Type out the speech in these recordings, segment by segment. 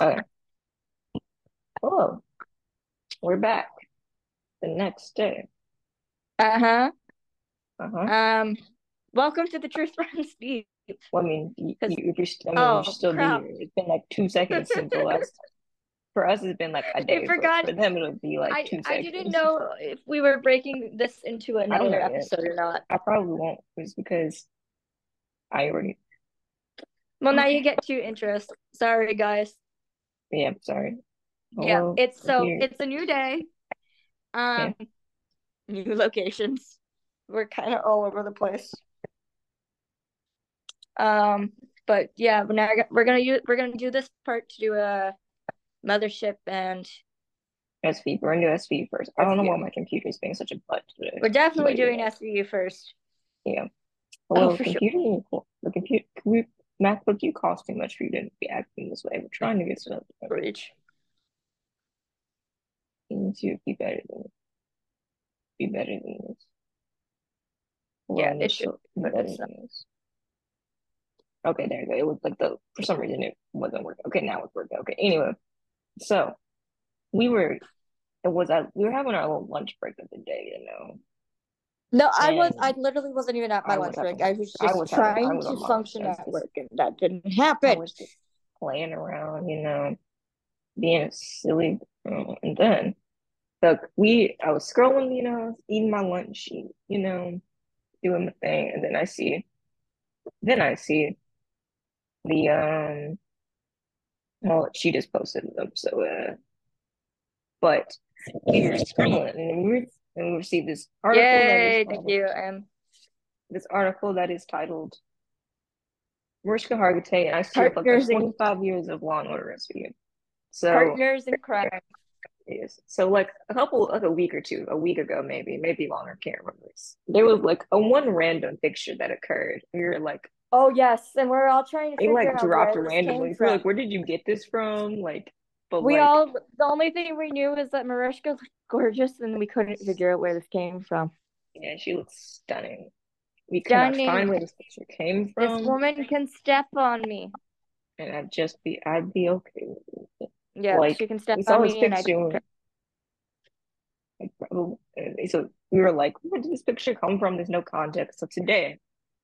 Okay. Hello. We're back the next day. Uh-huh. Uh-huh. Um, welcome to the Truth Runs Deep. Well, I mean, you, 'Cause- you, if you're, st- I mean, Oh, you're still crap. here. It's been like two seconds since the last. For us, it's been like a day. but forgot- For them, it'll be like I, two I seconds. didn't know if we were breaking this into another know yet. episode or not. I probably won't, just because I already. Well, now you get two intros. Sorry, guys. Yeah, sorry. Yeah, it's so here. it's a new day. Um, new locations. We're kind of all over the place. Um, but yeah, we're now we're gonna use we're gonna do this part to do a mothership, and SV. We're gonna do SV first. I don't know why my computer's being such a butt today. we're definitely doing yeah. SVU first. Yeah. Hello, Oh, for sure. computer. The computer. MacBook, you cost too much for you to be acting this way. We're trying to get stuff. Reach. You need to be better than be better than this. Yeah, it should. so- be better It's than this. Okay, there you go. It looked like the for some reason it wasn't working. Okay, now it's working. Okay, anyway, so we were. It was at we were having our little lunch break of the day, you know. No, I was. I literally wasn't even at my I lunch break. I was I just was having- trying was to function at work, and that didn't happen. I was just playing around, you know, being a silly. girl. And then, look, we, I was scrolling, you know, eating my lunch, you know, doing the thing, and then I see, then I see the um, well, she just posted them, so uh, but we were scrolling, and we and we received this article Yay! Thank you. Um, this article that is titled Mariska Hargitay and Ice-T like Partners in- 25 years of Law and Order Rescue. So partners in crime. yes. So like a couple like a week or two, a week ago maybe, maybe longer, can't remember this. There was like a one random picture that occurred. We were like Oh yes, and we're all trying to it like out dropped randomly. we're like, where did you get this from? Like but We like all. The only thing we knew is that Mariska looked gorgeous, and we couldn't figure out where this came from. yeah, she looks stunning. We could not Stunning. find where this picture came from. This woman can step on me. and I'd just be I'd be okay with it. Yeah, Like, she can step on me, and I. picture. Like, probably, uh, so we were like, where did this picture come from? There's no context. So today,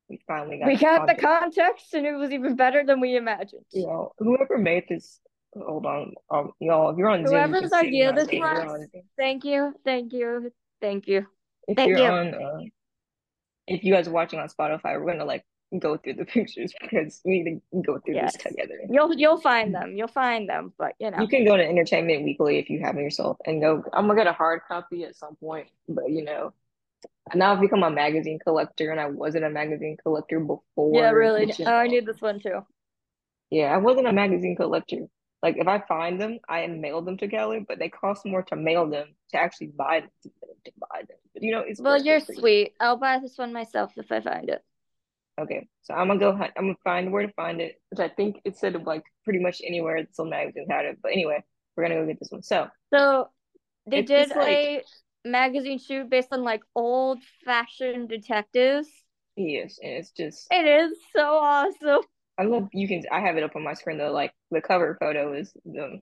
we finally got We got the context. context, and it was even better than we imagined. You know, whoever made this, hold on, um, y'all, if you're on Zoom, Whoever's see idea this was, thank you, thank you, thank you. If Thank you're you. on, uh, if you guys are watching on Spotify, we're gonna like go through the pictures because we need to go through Yes. this together. You'll you'll find them. You'll find them, but you know. You can go to Entertainment Weekly if you have it yourself and go. I'm gonna get a hard copy at some point, but you know, now I've become a magazine collector, and I wasn't a magazine collector before. yeah, really. which, Oh, I need this one too. Yeah, I wasn't a magazine collector. Like if I find them, I mail them to Kalli, but they cost more to mail them to actually buy them than to buy them. But you know, it's Well, you're you. sweet. I'll buy this one myself if I find it. Okay, so I'm gonna go. hunt- I'm gonna find where to find it, which I think it said like pretty much anywhere that some magazines had it. But anyway, we're gonna go get this one. So So they did like- a magazine shoot based on like old fashioned detectives. yes, and it's just It is so awesome. I love you can. I have it up on my screen though. Like the cover photo is the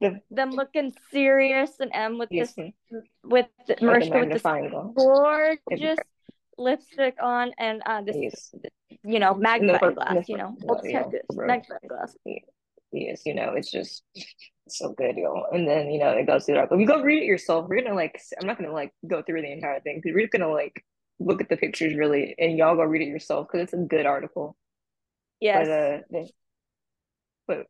the Them looking serious and M with yes, this with with the, with this glass. gorgeous lipstick on and uh this Yes, you know magnifying glass. the You know, yeah, magnifying glass. yes, you know, it's just so good, yo. And then you know it goes through that. But we go read it yourself. We're gonna like. I'm not gonna like go through the entire thing because we're just gonna like look at the pictures really, and y'all go read it yourself because it's a good article. Yes. But uh, they, but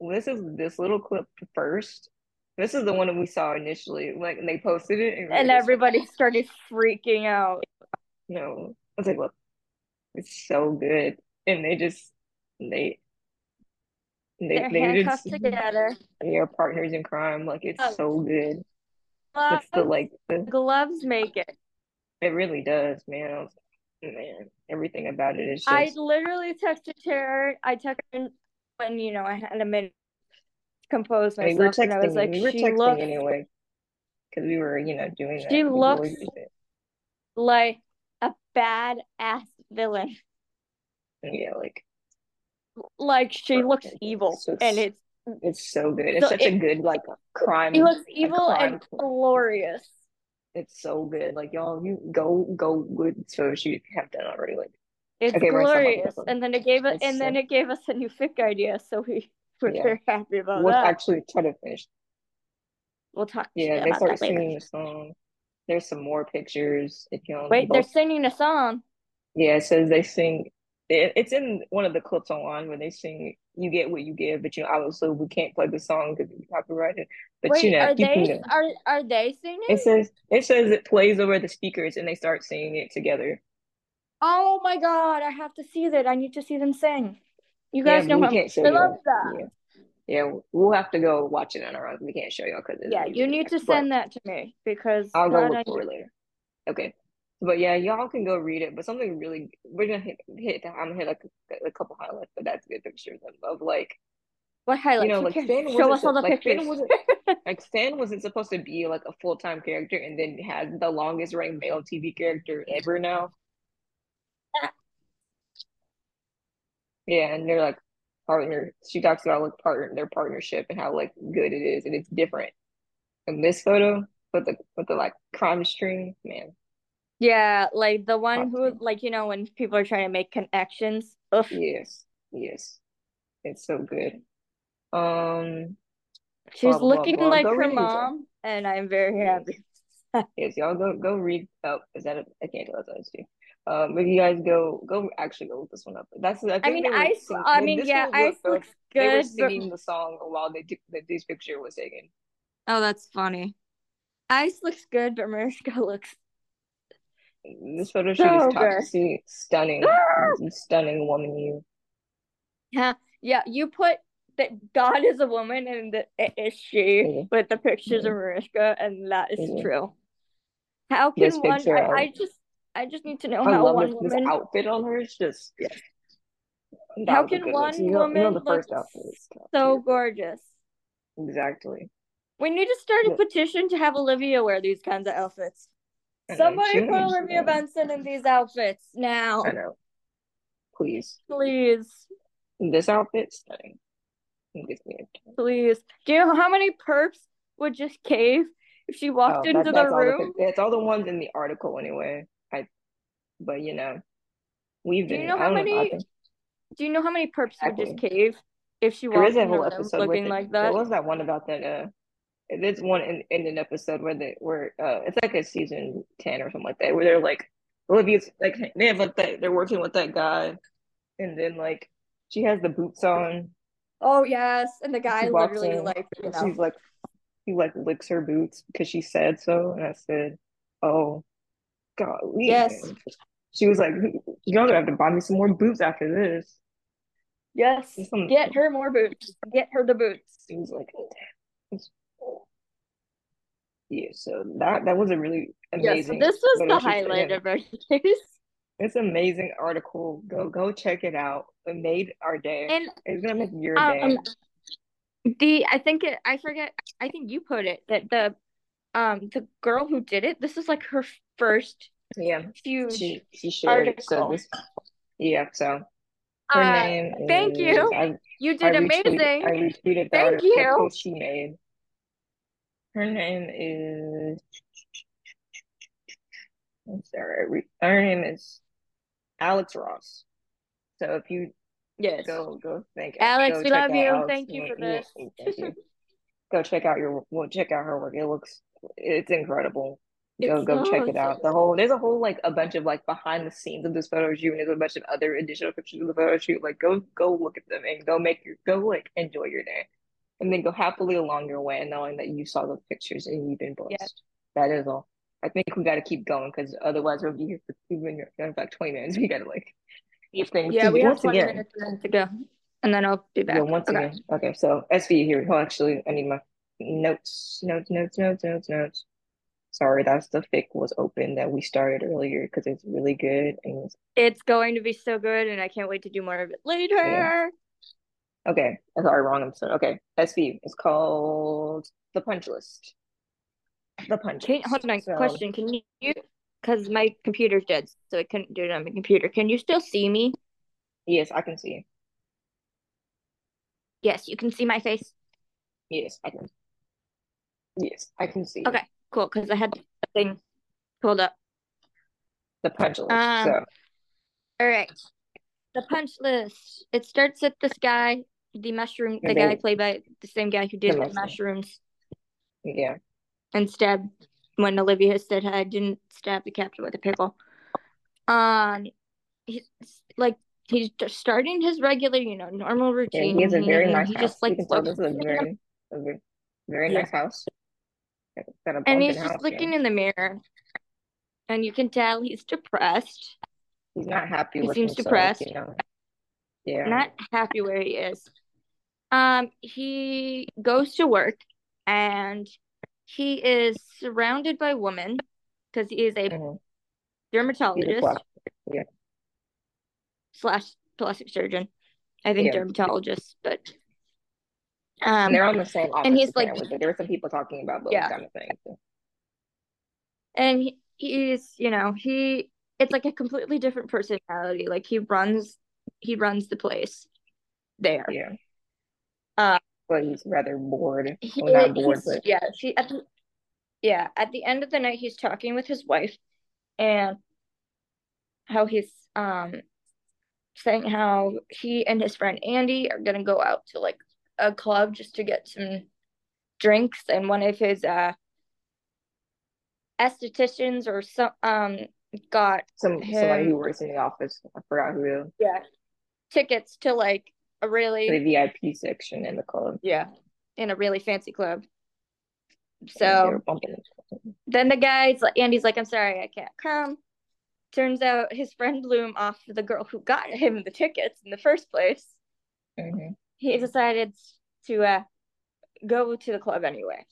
this is this little clip first. This is the one that we saw initially, like and they posted it, and, and just everybody started freaking out. No, I was like, look, it's so good, and they just they they They're they just together. they are partners in crime. Like it's Oh. so good. Gloves, It's the like the gloves make it. it really does, man. Everything about it is I literally texted her. I texted when you know I had a minute to compose I mean, we were myself, and I was like, we were she anyway because we were, you know, doing She before looks- we did it. like a bad ass villain. Yeah, like Like she looks evil, So and it's- it's It's so good. It's So such it, a good like crime, he looks evil and glorious. It's so good. Like y'all, you go go with photo shoot if you have done already. Like It's okay, we're gonna stop talking glorious. And then it gave it It's and then it gave us a new fic idea, so we were yeah. very happy about it. We'll that. actually try to finish. We'll talk Yeah, they start that later. singing the song. There's some more pictures if you want Wait, they're both. singing a song. Yeah, it says they sing. it- It's in one of the clips online where they sing "You Get What You Give," but you know, obviously we can't play the song because it's copyrighted. But you know, are you they go. are are they singing? It says it says it plays over the speakers and they start singing it together. Oh my God, I have to see that. I need to see them sing. You guys but know how much I love that. Yeah, yeah, we'll have to go watch it on our own. We can't show y'all because Yeah, you need to send that to me because I'll go look for it later. Okay. But yeah, y'all can go read it. But something really, we're gonna hit, hit I'm gonna hit like a, a couple highlights, but that's a good picture of, them of like, what you know, like? Stan Show us all the like Stan pictures. wasn't like Stan wasn't supposed to be like a full-time character and then had the longest running male TV character ever now. Yeah, and they're like partner. She talks about like partner their partnership and how like good it is, and it's different. In this photo with the with the like crime string, man, Yeah, like the one who, like, you know, when people are trying to make connections. Ugh. Yes, yes, it's so good. Um, She's blah blah looking blah. like Go her read it mom, and I'm very happy. yes, y'all go go read. Oh, is that a, I can't tell that's too. Um, if you guys go go actually go look this one up. That's I I think mean, they were Ice, sing. I mean, this yeah, one Ice looked up. looks They were good, but singing the song while they took that this picture was taken. oh, that's funny. Ice looks good, but Mariska looks This photo shoot is so good. See, stunning, stunning woman, you. Yeah, yeah, you put that God is a woman and that it is she Yeah, with the pictures yeah, of mm-hmm. Mariska, and that is yeah. true. How This can one? I, I, just, I just need to know I how one this this woman. outfit on her. is just that How can one. You know, you know woman the look first so tier. gorgeous? Exactly. We need to start a petition to have Olivia wear these kinds of outfits. I know she Somebody put. Olivia Benson in these outfits now. I now, know. Please, please, this outfit stunning. It gives me a- please. Do you know how many perps would just cave if she walked Oh, into that the the room? pic- that's all the ones in the article anyway. I, but you know, we've Do you been. know how know. Many? Do you know how many perps would just cave if she walked a in the room looking like There that? was that one about that. Uh, there's one in, in an episode where they where uh, it's like a season ten or something like that, where they're like Olivia's like they have like that. They're working with that guy, and then like she has the boots on. Oh yes, and the guy literally in, like you know. she's like he like licks her boots because she said so, and I said, "Oh, God, Yes. She was like, "You're gonna have to buy me some more boots after this." yes. Get her more boots. Get her the boots. she was like, "Yeah." So that that was a really amazing. Yes, this was the highlight of our case. It's an amazing article. Go go check it out. It made our day. And It's gonna make your um, day. the I think it. I forget. I think you put it that the um the girl who did it. This is like her first Yeah, huge she she shared it. So article. this, yeah. So her Uh, name thank is you. I You I did retweeted amazing. I retweeted the Thank article you. she made. Her name is I'm sorry. Her name is Alex Ross. So if you Yes. go go thank Alex, go we love you. Alex. Thank you for this. you. Go check out your well check out her work. It looks it's incredible. Go It's go check it out. The whole there's a whole like a bunch of like behind the scenes of this photo shoot and there's a bunch of other additional pictures of the photo shoot. Like go go look at them and go make your go like enjoy your day. And then go happily along your way knowing that you saw those pictures and you've been yeah. blessed. That is all. I think we gotta keep going because otherwise we'll be here for even in fact twenty minutes. We gotta like give things Yeah, we have 20 again, minutes to go. And then I'll be yeah, back. once Okay. again. Okay, so SV here. Oh, actually, I need my notes, notes, notes, notes, notes, notes. Sorry, that's the fic was open that we started earlier because it's really good and it's, going to be so good, and I can't wait to do more of it yeah. Okay, sorry, wrong episode. Okay, SV is called The Punch List. The Punch Can hold on, So question. Can you, because my computer's dead, so I couldn't do it on my computer. Can you still see me? yes, I can see. you. Yes, you can see my face. Yes, I can. Yes, I can see. Okay, cool. Because I had the thing pulled up. The punch list. Um, so, all right. The punch list. It starts with this guy, the mushroom, the Okay. guy played by the same guy who did The the mushrooms yeah. and stabbed when Olivia said I didn't stab the captain with a pickle. Um, he's like he's just starting his regular, you know, normal Yeah, routine. he has a very nice he house. just like this is a very, a very, very Yeah. nice house. And he's just house, looking yeah. in the mirror, and you can tell he's depressed. He's not happy He with seems himself, depressed. you know. Yeah. not happy where he is. Um, he goes to work and he is surrounded by women because he is a Mhm. He's a dermatologist. Yeah. slash plastic surgeon. I think Yeah. dermatologist, but And um, they're on the same office and he's like, there were some people talking about those Yeah. kind of things. and he, he's you know he it's like a completely different personality. Like he runs, he runs the place there. Yeah. Uh, But he's rather bored. He, Well, not bored, but yeah, she at the, yeah, at the end of the night he's talking with his wife and how he's um saying how he and his friend Andy are gonna go out to like a club just to get some drinks and one of his uh estheticians or some um got some somebody who works in the office. I forgot who yeah tickets to like a really The VIP section in the club. yeah in a really fancy club. So were bumping into then the guy's like Andy's like, I'm sorry, I can't come. Turns out his friend blew him off the girl who got him the tickets in the first place. Mhm. He decided to uh go to the club anyway.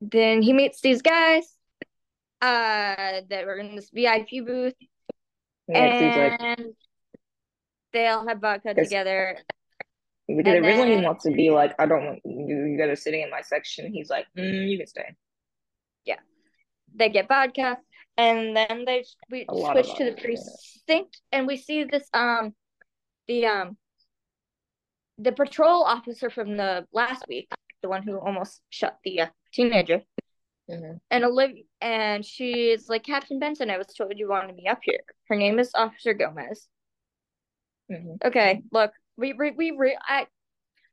Then he meets these guys uh that were in this VIP booth Yeah, 'cause he's like, and they all have vodka together. because and originally he then- wants to be like, I don't want you, you guys are sitting in my section. He's like, mm, you can stay. Yeah. They get vodka and then they we A lot of switch to the precinct and we see this um the um the patrol officer from the last week, the one who almost shot the uh, teenager, Mhm. and Olivia, and she's like, Captain Benson, I was told you wanted me up here. Her name is Officer Gomez. Mhm. Okay, look, we we we re- I,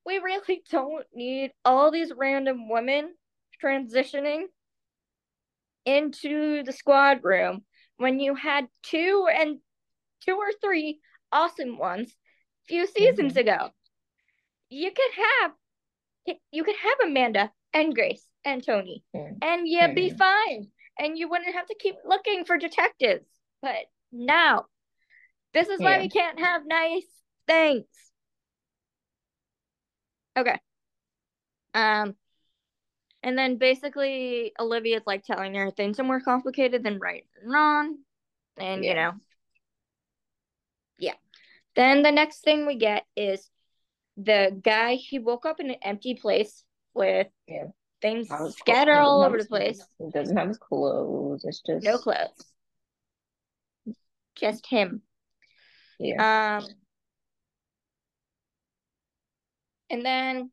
we really don't need all these random women transitioning into the squad room when you had two and two or three awesome ones a few seasons ago. You could have you could have Amanda and Grace and Tony Mhm. and you'd be Mhm. fine and you wouldn't have to keep looking for detectives. But now this is why Yeah. we can't have nice things. Okay. Um and then basically Olivia's like telling her things are more complicated than right and wrong. And you know. Yeah. Then the next thing we get is the guy he woke up in an empty place with Yeah. things scattered all over the place. He doesn't have his clothes. It's just No clothes. Just him. Yeah. Um and then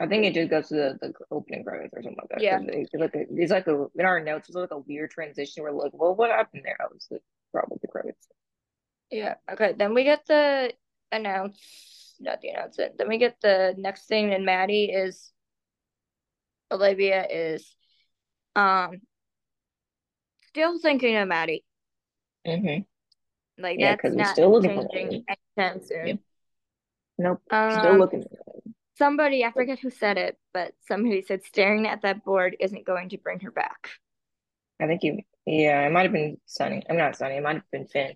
I think it just goes to the, the opening credits or something like that. Yeah. It's like a, it's like a in our notes. It's like a weird transition. We're like, well, what happened there? I was like, probably the credits. Yeah. Okay. Then we get the announce, not the announcement. Then we get the next thing, and Maddie is Olivia is um still thinking of Maddie. Mm-hmm. Like Yeah, that's not still looking changing anytime soon. Yep. Nope. Still Um, looking. somebody I forget who said it, but somebody said staring at that board isn't going to bring her back. I think you. Yeah, it might have been Sunny. I'm not Sunny. It might have been Fin.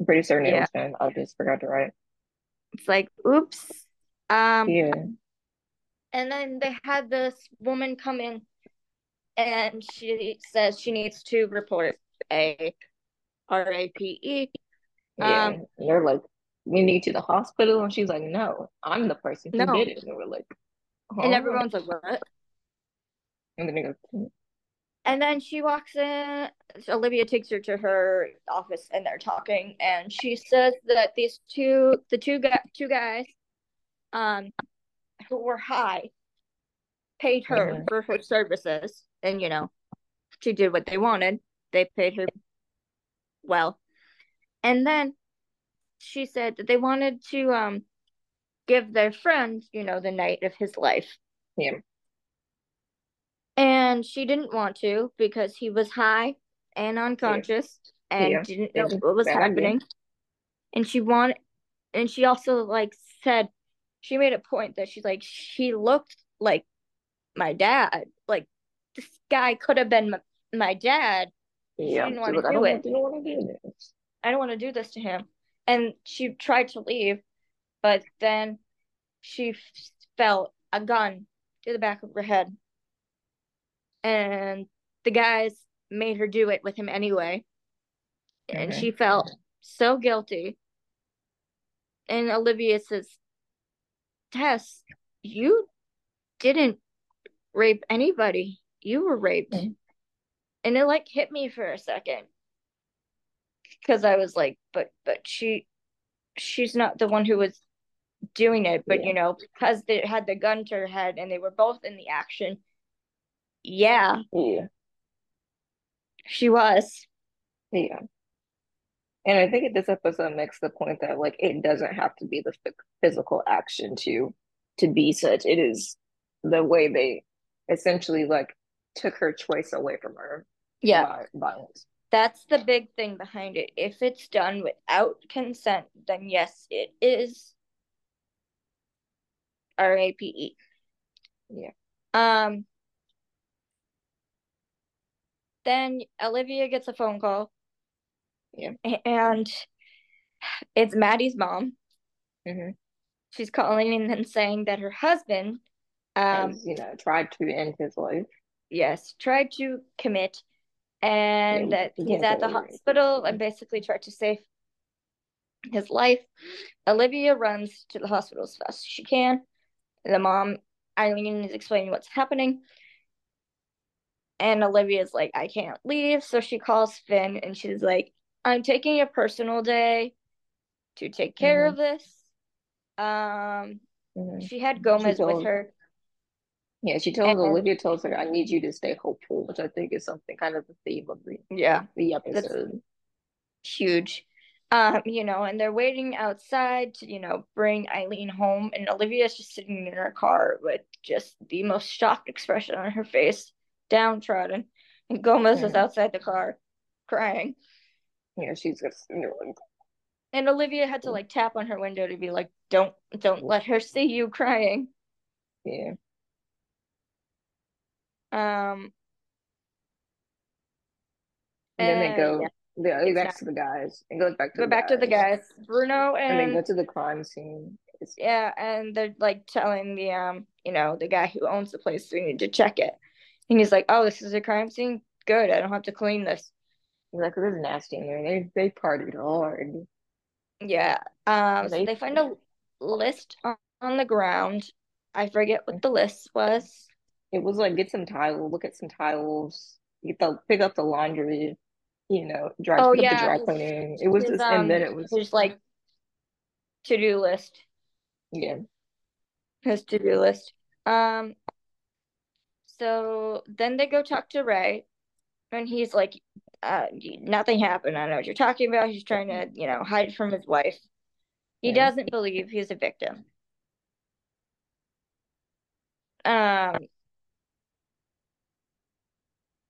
I'm pretty certain it was Fin. I just forgot to write. It's like, oops. Um, Yeah. and then they had this woman come in and she says she needs to report a RAPE. Yeah. Um, and they're like, we need to the hospital, and she's like, no, I'm the person who No. did it. And we're like, and everyone's like, what? And then he goes, And then she walks in. So Olivia takes her to her office, and they're talking. And she says that these two, the two guy, two guys, um, who were high paid her Mhm. for her services, and you know, she did what they wanted. They paid her well, and then she said that they wanted to um give their friend, you know, the night of his life. Yeah. And she didn't want to because he was high and unconscious and Yeah. didn't know what was bad idea. happening. And she wanted, and she also like said, she made a point that she's like, she looked like my dad. Like this guy could have been my, my dad. Yeah. didn't wanna was like, I do don't it. want- didn't want to do this. I don't want to do this to him. And she tried to leave, but then she felt a gun to the back of her head. And the guys made her do it with him anyway. And Okay. she felt so guilty. And Olivia says, Tess, you didn't rape anybody. You were raped. Mhm. And it like hit me for a second. Cause I was like, but but she she's not the one who was doing it, but Yeah. you know, because they had the gun to her head and they were both in the action. Yeah, Yeah. she was. Yeah. And I think this episode makes the point that like it doesn't have to be the phy- physical action to to be such. It is the way they essentially like took her choice away from her Yeah, violence. that's the big thing behind it. If it's done without consent, then yes, it is R-A-P-E. Yeah. Um. Then Olivia gets a phone call. Yeah. And it's Maddie's mom. hmm She's calling and saying that her husband, um, Has, you know, tried to end his life. yes, tried to commit and Yeah, he's at the hospital and basically tried to save his life. Olivia runs to the hospital as fast as she can. The mom, Eileen, is explaining what's happening. And Olivia's like, I can't leave. So she calls Fin and she's like, I'm taking a personal day to take care Mhm. of this. Um, Mhm. she had Gomez with told- her. Yeah, she tells And- Olivia tells her, "I need you to stay hopeful," which I think is something kind of the theme of the Yeah. the episode. huge. Um, you know, and they're waiting outside to, you know, bring Eileen home, and Olivia's just sitting in her car with just the most shocked expression on her face, downtrodden. And Gomez is outside the car crying. Yeah, she's just you know, And Olivia had to like tap on her window to be like, Don't don't let her see you crying. yeah, Um and then they go, yeah. they go It's back to the guys. It goes back to go the back to the guys. Bruno and they go to the crime scene. It's, Yeah, and they're like telling the um, you know, the guy who owns the place we need to check it. And he's like, "Oh, this is a crime scene. Good. I don't have to clean this." like this is nasty in there. They they partied hard. Yeah. Um, so They- they find a list on, on the ground. I forget what the list was. It was like get some tile, look at some tiles, get the pick up the laundry, you know, dry Oh, pick up the yeah, dry cleaning. It was just, and then um, it was just like to-do list. yeah, His to-do list. Um, so then they go talk to Ray, and he's like, uh, nothing happened. I don't know what you're talking about. He's trying to, you know, hide from his wife. He Yeah. doesn't believe he's a victim. Um,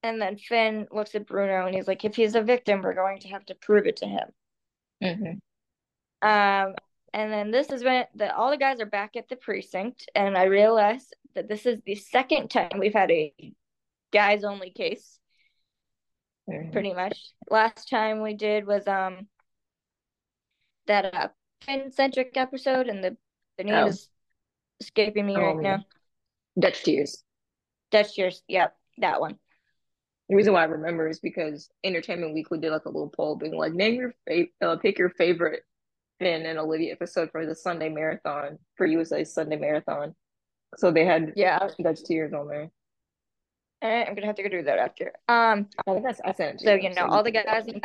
and then Fin looks at Bruno and he's like, if he's a victim, we're going to have to prove it to him. Mhm. Um, and then this is when the, all the guys are back at the precinct, and I realize that this is the second time we've had a guys only case, Mhm. pretty much. Last time we did was um that uh Fin centric episode, and the the name Oh. is escaping me right Um, now. Dutch tears. Dutch yours, yep, that one. The reason why I remember is because Entertainment Weekly did like a little poll being like, name your favorite, uh, pick your favorite Fin and Olivia episode for the Sunday marathon, for USA Sunday marathon. So they had Yeah, Dutch Tears on there. eh, I'm gonna have to go do that after. Um, I think I, sent so you. know, all the guys, in,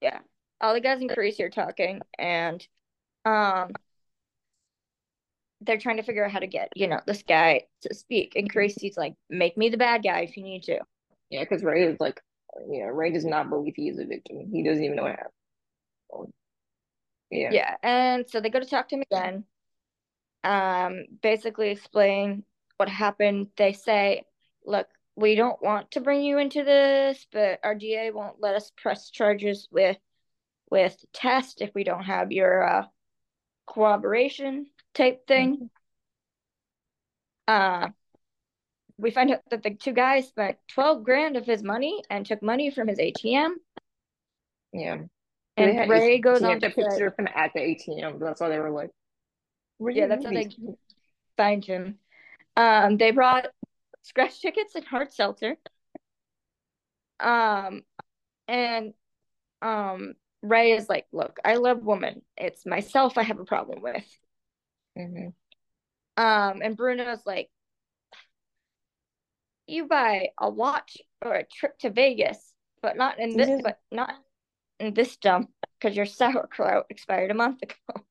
yeah, all the guys in Greece are talking, and um, they're trying to figure out how to get, you know, this guy to speak. And Carisi's like, make me the bad guy if you need to. Yeah, because Ray is like, you know, Ray does not believe he is a victim. He doesn't even know what happened. Yeah. Yeah. And so they go to talk to him again. Um, basically explain what happened. They say, look, we don't want to bring you into this, but our DA won't let us press charges with with Tess if we don't have your uh, cooperation type thing. Mm-hmm. Uh, we find out that the two guys spent 12 grand of his money and took money from his ATM. Yeah. And had, Ray goes on to picture him at the ATM. That's why they were like, yeah, that's how they find him. Um, they brought scratch tickets and hard seltzer. Um, and um, Ray is like, look, I love women. It's myself I have a problem with. Mm-hmm. Um, and Bruno's like, you buy a watch or a trip to Vegas, but not in this, but not in this dump because your sauerkraut expired a month ago.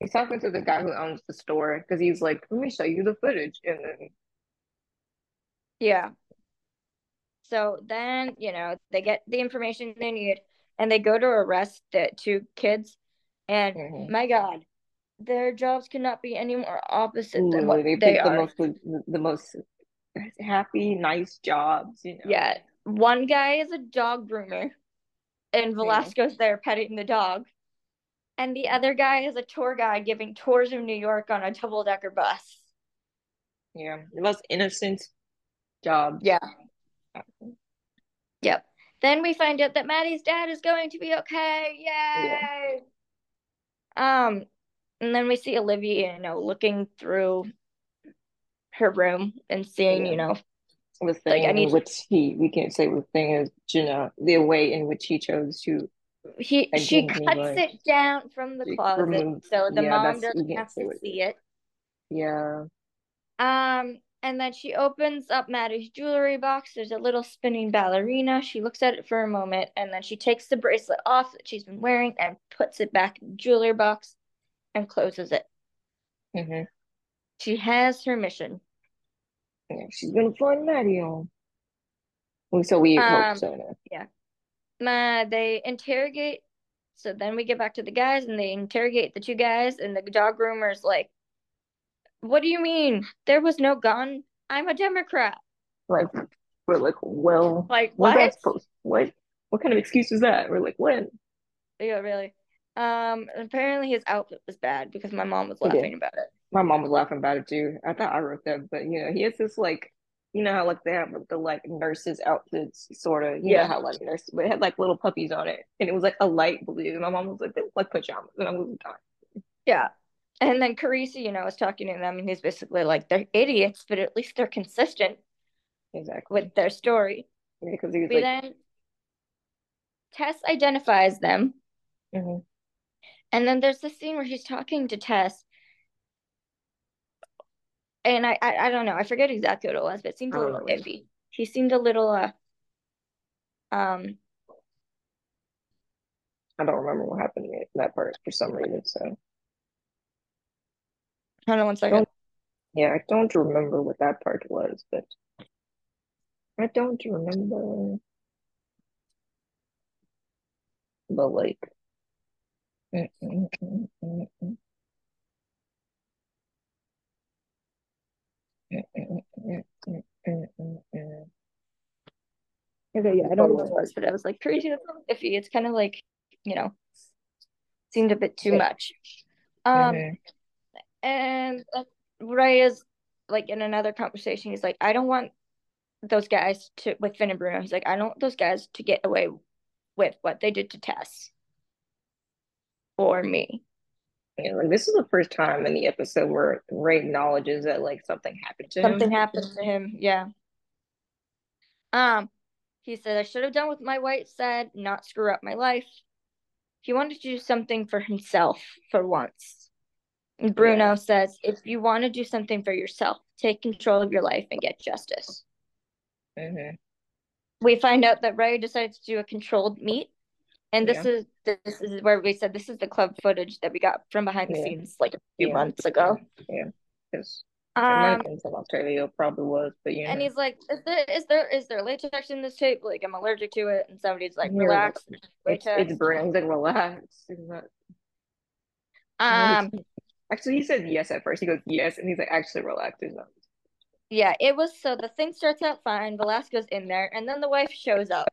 He's talking to the guy who owns the store because he's like, let me show you the footage, and then yeah. So then, you know, they get the information they need and they go to arrest the two kids. And mm-hmm. my God, their jobs cannot be any more opposite Ooh, than what they, they are. The most, the most happy, nice jobs, you know. Yeah. One guy is a dog groomer, and Velasco's yeah. there petting the dog. And the other guy is a tour guide giving tours of New York on a double decker bus. Yeah, the most innocent job. Yeah. Yep. Then we find out that Maddie's dad is going to be okay. Yay! Yeah. Um, and then we see Olivia, you know, looking through her room and seeing, yeah. you know, the thing like, I need which he we can't say the thing is, you know, the way in which he chose to. He she cuts like, it down from the closet, removed, so the yeah, mom doesn't have to see it. Yeah. Um, and then she opens up Maddie's jewelry box. There's a little spinning ballerina. She looks at it for a moment and then she takes the bracelet off that she's been wearing and puts it back in the jewelry box and closes it. Mm-hmm. She has her mission. Yeah, she's gonna find Maddie on. So we um, hope so. Yeah. Uh, they interrogate. So then we get back to the guys and they interrogate the two guys and the dog groomer's like, what do you mean? There was no gun. I'm a Democrat. Like we're like, well, like what? What? What kind of excuse is that? We're like, when? Yeah, really. Um, apparently his outfit was bad because my mom was laughing about it. My mom was laughing about it too. I thought I wrote that, but you know, he has this like, you know how like they have the like nurses outfits, sort of. You yeah. know how like nurses, but it had like little puppies on it, and it was like a light blue. And my mom was like, they look like pajamas, and I was dying. Yeah, and then Carisi, you know, was talking to them, and he's basically like, they're idiots, but at least they're consistent. Exactly. With their story. Yeah, because yeah, like... then Tess identifies them. Mm-hmm. And then there's this scene where he's talking to Tess. And I, I, I don't know, I forget exactly what it was, but it seemed a oh, little iffy. He seemed a little uh um I don't remember what happened in that part for some reason, so Hold on one second. Yeah, I don't remember what that part was, but I don't remember. But like, mm, mm, mm, okay, yeah, I don't know what it was, but I was like crazy. That's iffy. It's kind of like, you know, seemed a bit too much. Um, mm-hmm and Ray is like in another conversation, he's like, I don't want those guys to with Fin and Bruno. He's like, I don't want those guys to get away with what they did to Tess or me. Yeah, like this is the first time in the episode where Ray acknowledges that like something happened to something him. Something happened to him, yeah. Um, he said I should have done what my wife said, not screw up my life. He wanted to do something for himself for once. Bruno yeah. says, if you want to do something for yourself, take control of your life and get justice. Mm-hmm. We find out that Ray decided to do a controlled meet. And this yeah. is this is where we said this is the club footage that we got from behind the yeah. scenes like a few months ago. Yeah. Because it might have Um, Australia, it probably was, but you and he's like, "Is there is there is there latex in this tape? Like, I'm allergic to it." And somebody's like, And you're like, "Relax, it's latex." it's burning. Like, relax. Not, Um, actually, he said yes at first. He goes yes, and he's like, actually, relax. There's not. yeah, it was so the thing starts out fine. Velasco's in there, and then the wife shows up.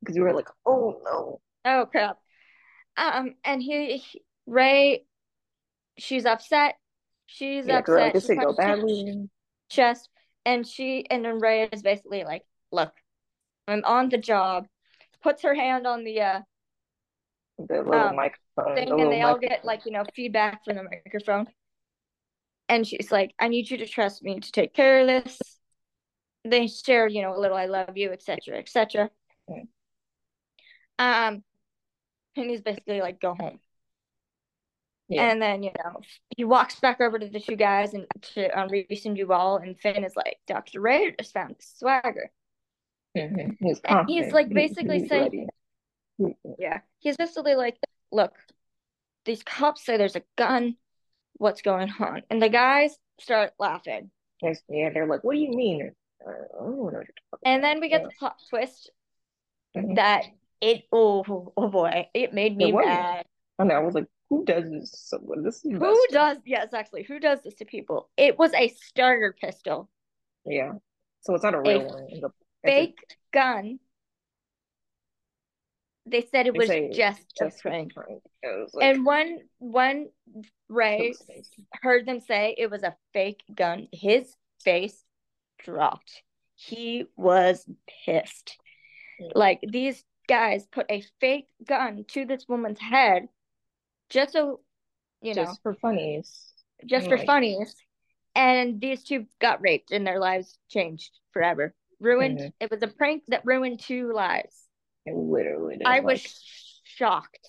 Because we were like, oh no. Oh crap. Um, and he, he Ray, she's upset. She's Yeah, girl, upset. this She go punches him in badly. chest, and she and then Ray is basically like, "Look, I'm on the job." Puts her hand on the uh The little um microphone, thing, the and they all get like you know feedback from the microphone. And she's like, "I need you to trust me to take care of this." They share, you know, a little "I love you," etc., etc. Mm. Um, and he's basically like, "Go home." Yeah. And then, you know, he walks back over to the two guys and to um, Reese and Duval, and Fin is like, Dr. Ray just found the swagger. hmm He's he's like basically he's saying, ready. yeah, he's basically like, look, these cops say there's a gun. What's going on? And the guys start laughing. Yes, Yeah, they're like, what do you mean? I don't know what you're talking And then we get the plot twist Mhm. that it, oh, oh boy, it made me It mad. I know. I was like, who does this? to someone? this is Who does, yes, actually, who does this to people? It was a starter pistol, Yeah. So it's not a a real one. It's a, it's a, fake gun. They said it was just a just a prank. prank. Like, And when when Ray heard them say it was a fake gun, his face dropped. He was pissed. Mm. Like these guys put a fake gun to this woman's head just so you know, just for funnies. just for like, funnies. And these two got raped and their lives changed forever. Ruined. Mhm. It was a prank that ruined two lives. it literally did. I Like, was shocked.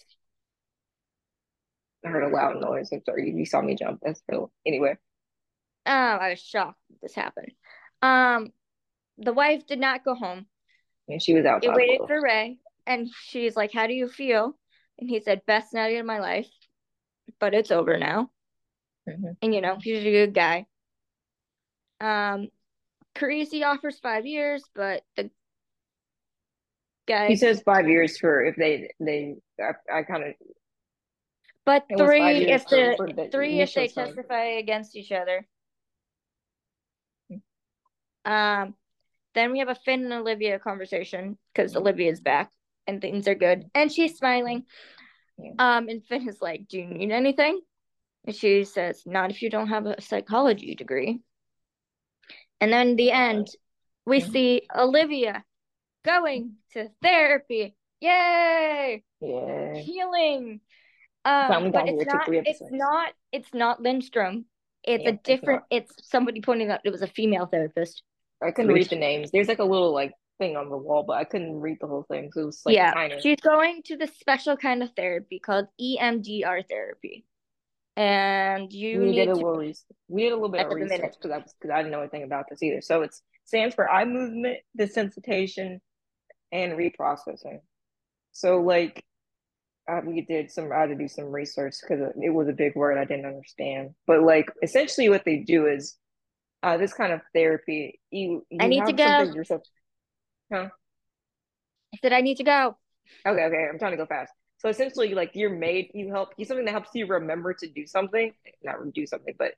I heard a loud noise. I'm sorry. You saw me jump. That's real. Anyway. Um, I was shocked that this happened. Um, the wife did not go home. And she was out. It waited for Ray, and she's like, "How do you feel?" And he said, "Best night of my life, but it's over now." Mhm. And you know, he's a good guy. Um, Carisi offers five years, but the guy, He says five years for if they they. I, I kind of but it was five three if the the three if they son. testify against each other. Um, then we have a Fin and Olivia conversation because Mhm. Olivia's back and things are good, and she's smiling. Yeah. Um, and Fin is like, "Do you need anything?" And she says, "Not if you don't have a psychology degree." And then in the end, we Mhm. see Olivia going to therapy. Yay! Yeah. Healing. Um, but it's not. It's not. It's not Lindstrom. It's Yeah, a different. not. It's somebody pointing out it was a female therapist. I couldn't read the names. There's like a little like thing on the wall, but I couldn't read the whole thing. So it was like yeah, of. she's going to the special kind of therapy called EMDR therapy, and you We need did a to little research. We did a little bit at of research because I was because I didn't know anything about this either. So it stands for eye movement desensitization and reprocessing. So like uh, we did some I had to do some research because it was a big word I didn't understand. But like essentially what they do is uh, this kind of therapy you you I need to get yourself. Huh? I said I need to go. Okay, okay, I'm trying to go fast. So essentially, like you're made, you help you something that helps you remember to do something, not do something, but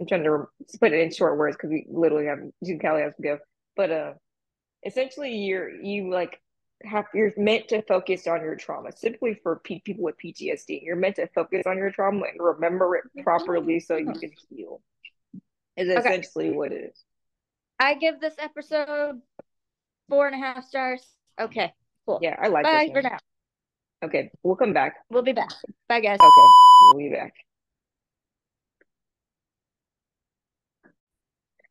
I'm trying to put it in short words because we literally have June Kalli has to go. But uh, essentially, you're you like have you're meant to focus on your trauma. Typically for P- people with PTSD, you're meant to focus on your trauma and remember it properly so you can heal. Is Okay. essentially what it is. I give this episode four and a half stars. Okay, cool. Yeah, I like Bye this for now. Okay, we'll come back. We'll be back. Bye, guys. Okay, we'll be back.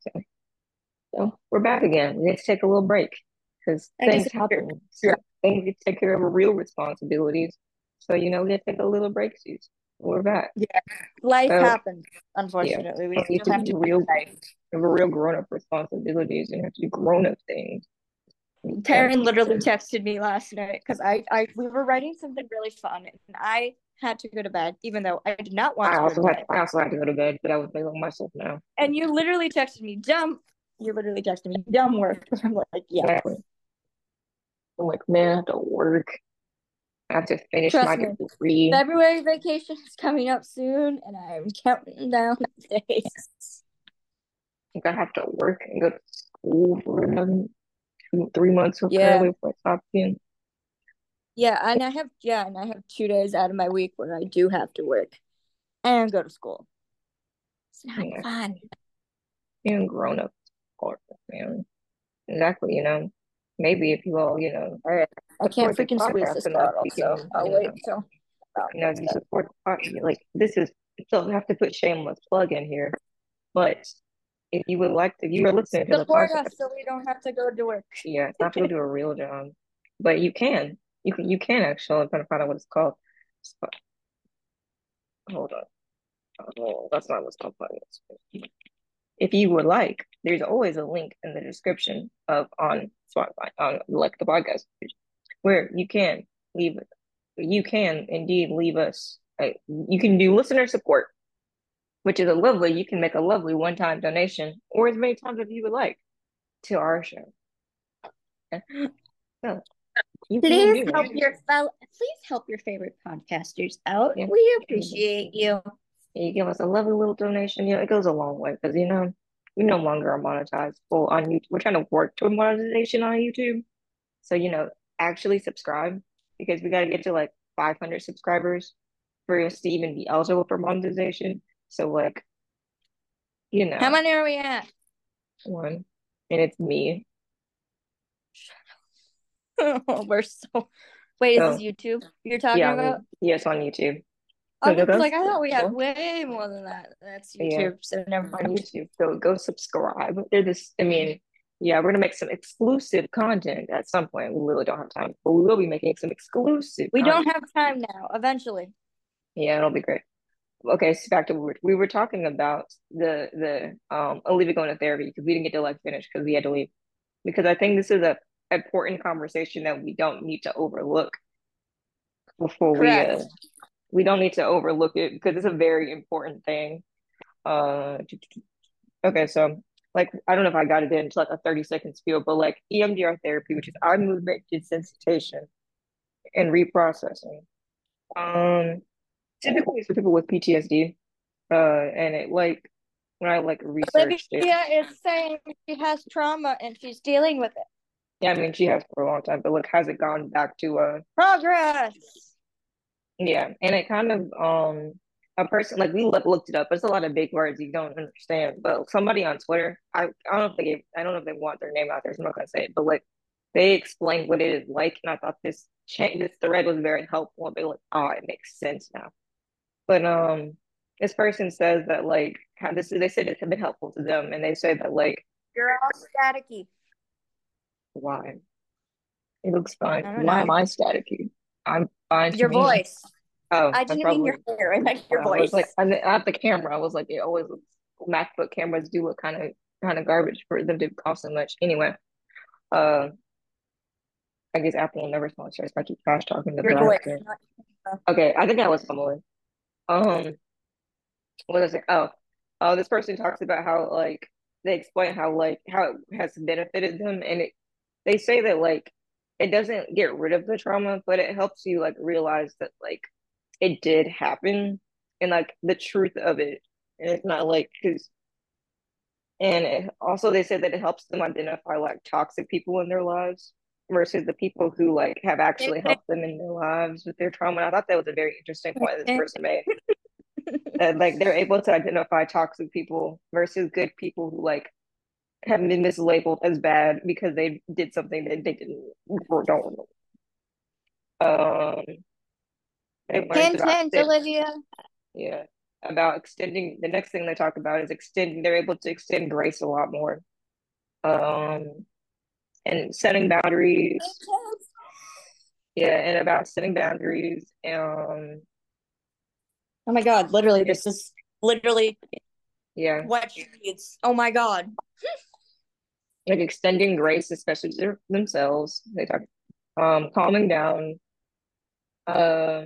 So, so we're back again. We need to take a little break because things happen. So things get to take care of real responsibilities. So you know we have to take a little break. Suze. We're back. Yeah, life So, happens, unfortunately. We So you still have to real, life. have a real grown up responsibilities and have to do grown up things. Terryn literally texted me last night because I, I we were writing something really fun and I had to go to bed, even though I did not want I to also to had. I also had to go to bed, but I was blaming oh, myself now. And you literally texted me, dumb. You literally texted me, dumb work. I'm like, yeah. Exactly. I'm like, man, I have to work. I have to finish Trust my me. degree. February vacation is coming up soon, and I'm counting down the days. Like, I have to work and go to school for another three months Yeah. apparently before I stop again. Yeah, and I have yeah, and I have two days out of my week where I do have to work and go to school. It's not Yeah. fun. Being grown up, hard, man. Exactly, you know. Maybe if you all, you know, All right. I can't freaking squeeze this enough, bottle, so I'll you wait till you know, you support the podcast. Like this is still have to put shameless plug in here, but if you would like to, if you are listening to the Support podcast, us so we don't have to go to work. yeah, it's not to go do a real job, but you can, you can, you can actually. I'm trying to find out what it's called. So- hold on. Oh, that's not what's called podcast. If you would like, there's always a link in the description of on Spotify on like the podcast page, where you can leave you can indeed leave us you can do listener support, which is a lovely you can make a lovely one-time donation or as many times as you would like to our show. So you Please help your fellow please help your favorite podcasters out. Yeah. We appreciate you. you give us a lovely little donation, you know, it goes a long way because you know we no longer are monetized full on YouTube. We're trying to work toward monetization on YouTube. So, you know, actually subscribe because we got to get to like 500 subscribers for us to even be eligible for monetization. So, like, you know, How many are we at? one, and it's me. oh, We're so wait, So, is this YouTube you're talking yeah, about? yes, on YouTube. I So go, was like, I thought we had way more than that. That's Yeah. YouTube, so never on. YouTube. So go subscribe. They're this, I mean, yeah, we're gonna make some exclusive content at some point. We really don't have time, but we will be making some exclusive We content. don't have time now. Eventually. Yeah, it'll be great. Okay, so back to we were, we were talking about the the um Olivia going to therapy because we didn't get to like finish because we had to leave. Because I think this is a important conversation that we don't need to overlook before we uh we don't need to overlook it because it's a very important thing. Uh okay, so like I don't know if I got it into like a 30 second spiel, but like EMDR therapy, which is eye movement desensitization and reprocessing. Um typically it's for people with PTSD. Uh, and it like when I like researched it, Olivia is saying she has trauma and she's dealing with it. yeah, I mean she has for a long time, but like has it gone back to uh Progress. yeah, and it kind of um a person like we look, looked it up, it's a lot of big words you don't understand. But somebody on Twitter, I, I don't know if they gave, I don't know if they want their name out there, so I'm not gonna say it, but like they explained what it is like, and I thought this change this thread was very helpful. They like, oh, it makes sense now. But um, this person says that like how this they said it's been helpful to them, and they say that like You're all staticky. why it looks fine. Why know. am I staticky? I'm fine Your voice. Oh, I didn't mean your hair. I meant your I was voice. like, I at the camera, I was like, it always looks. MacBook cameras do look kind of kind of garbage for them to cost so much. Anyway, uh, I guess Apple will never sponsor us I keep trash talking to them. Okay, I think that was Emily. Um, what it? Oh, oh, this person talks about how like they explain how like how it has benefited them, and it they say that like it doesn't get rid of the trauma, but it helps you like realize that like it did happen and like the truth of it, and it's not like because. And it, also, they said that it helps them identify like toxic people in their lives versus the people who like have actually helped them in their lives with their trauma. And I thought that was a very interesting point this person made. that like they're able to identify toxic people versus good people who like have been mislabeled as bad because they did something that they didn't or don't. Um, Hint, hint. Olivia. Yeah, about extending. The next thing they talk about is extending. They're able to extend grace a lot more. Um, and setting boundaries. Yeah, and about setting boundaries. Um, Oh my God, literally, this is literally yeah, what she needs. Oh my God. like extending grace, especially to themselves. They talk, um, calming down. Uh,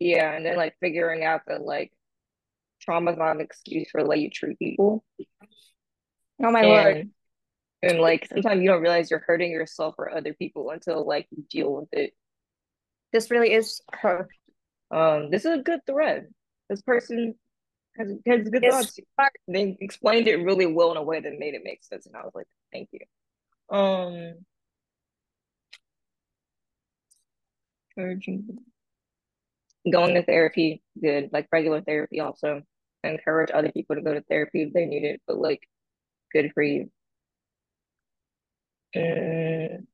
Yeah, and then like figuring out that like trauma's not an excuse for the way you treat people. Oh my. And and like sometimes you don't realize you're hurting yourself or other people until like you deal with it. This really is her. Um, this is a good thread. This person has has good It's thoughts. smart. They explained it really well in a way that made it make sense, and I was like, thank you. Um, going to therapy, good, like regular therapy also. encourage other people to go to therapy if they need it, but like good for you. Mm,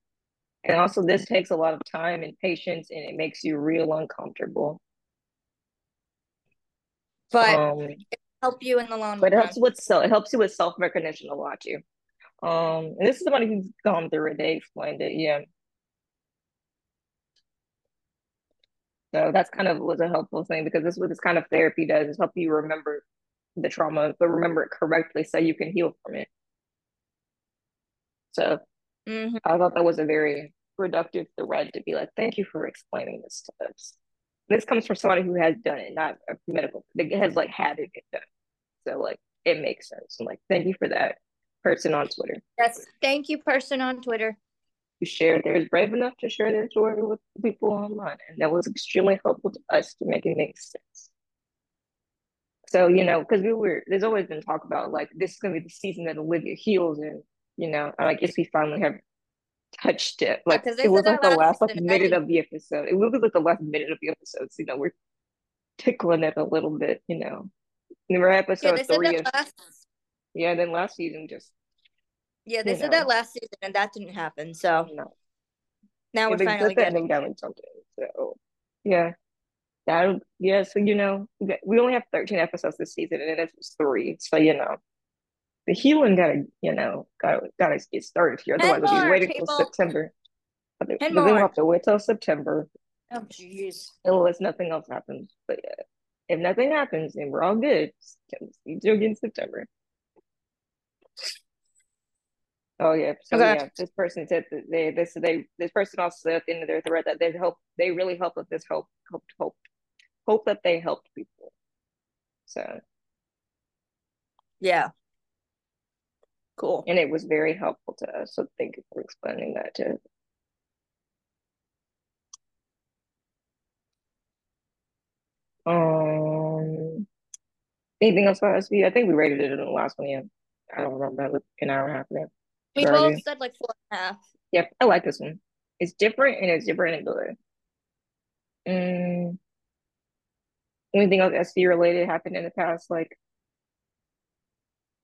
and also this takes a lot of time and patience and it makes you real uncomfortable. But Um, it help you in the long but it run. helps with self it helps you with self-recognition a lot too. Um, and this is somebody who's gone through it, they explained it, yeah. So that's kind of was a helpful thing because this is what this kind of therapy does is help you remember the trauma, but remember it correctly so you can heal from it. So Mhm. I thought that was a very productive thread to be like, thank you for explaining this to us. This comes from somebody who has done it, not a medical that has like had it get done. So like it makes sense. I'm like, thank you for that person on Twitter Yes. Thank you, person on Twitter. who shared theirs brave enough to share their story with people online. And that was extremely helpful to us to make it make sense. So, you know, because we were there's always been talk about like this is gonna be the season that Olivia heals and you know, I guess we finally have touched it. Like they it was like the last like minute of the episode. It was like the last minute of the episode. So, you know, we're tickling it a little bit, you know. And we're Yeah, episode they three of last. yeah, then last season just Yeah, they said know. that last season, and that didn't happen. So no. now Yeah, we're finally getting. down with something. So yeah. That yeah, so you know, we only have 13 episodes this season and it's three. So you know, the healing gotta, you know, gotta gotta get started here. Otherwise we'll be waiting till. September. But but then we'll have to wait till September Oh, jeez. unless nothing else happens. But yeah, if nothing happens, then we're all good. We do again in September. Oh yeah. So Okay. yeah, this person said that they this they this person also said at the end of their thread that they help they really help with this hope hope hope hope that they helped people. So Yeah. Cool. and it was very helpful to us. So thank you for explaining that too. Um anything else about SVU? I think we rated it in the last one, yeah. I don't remember an hour and a half ago. We both said like four and a half. Yep, I like this one. It's different and it's different in good. Mm, anything else SV related happened in the past? Like,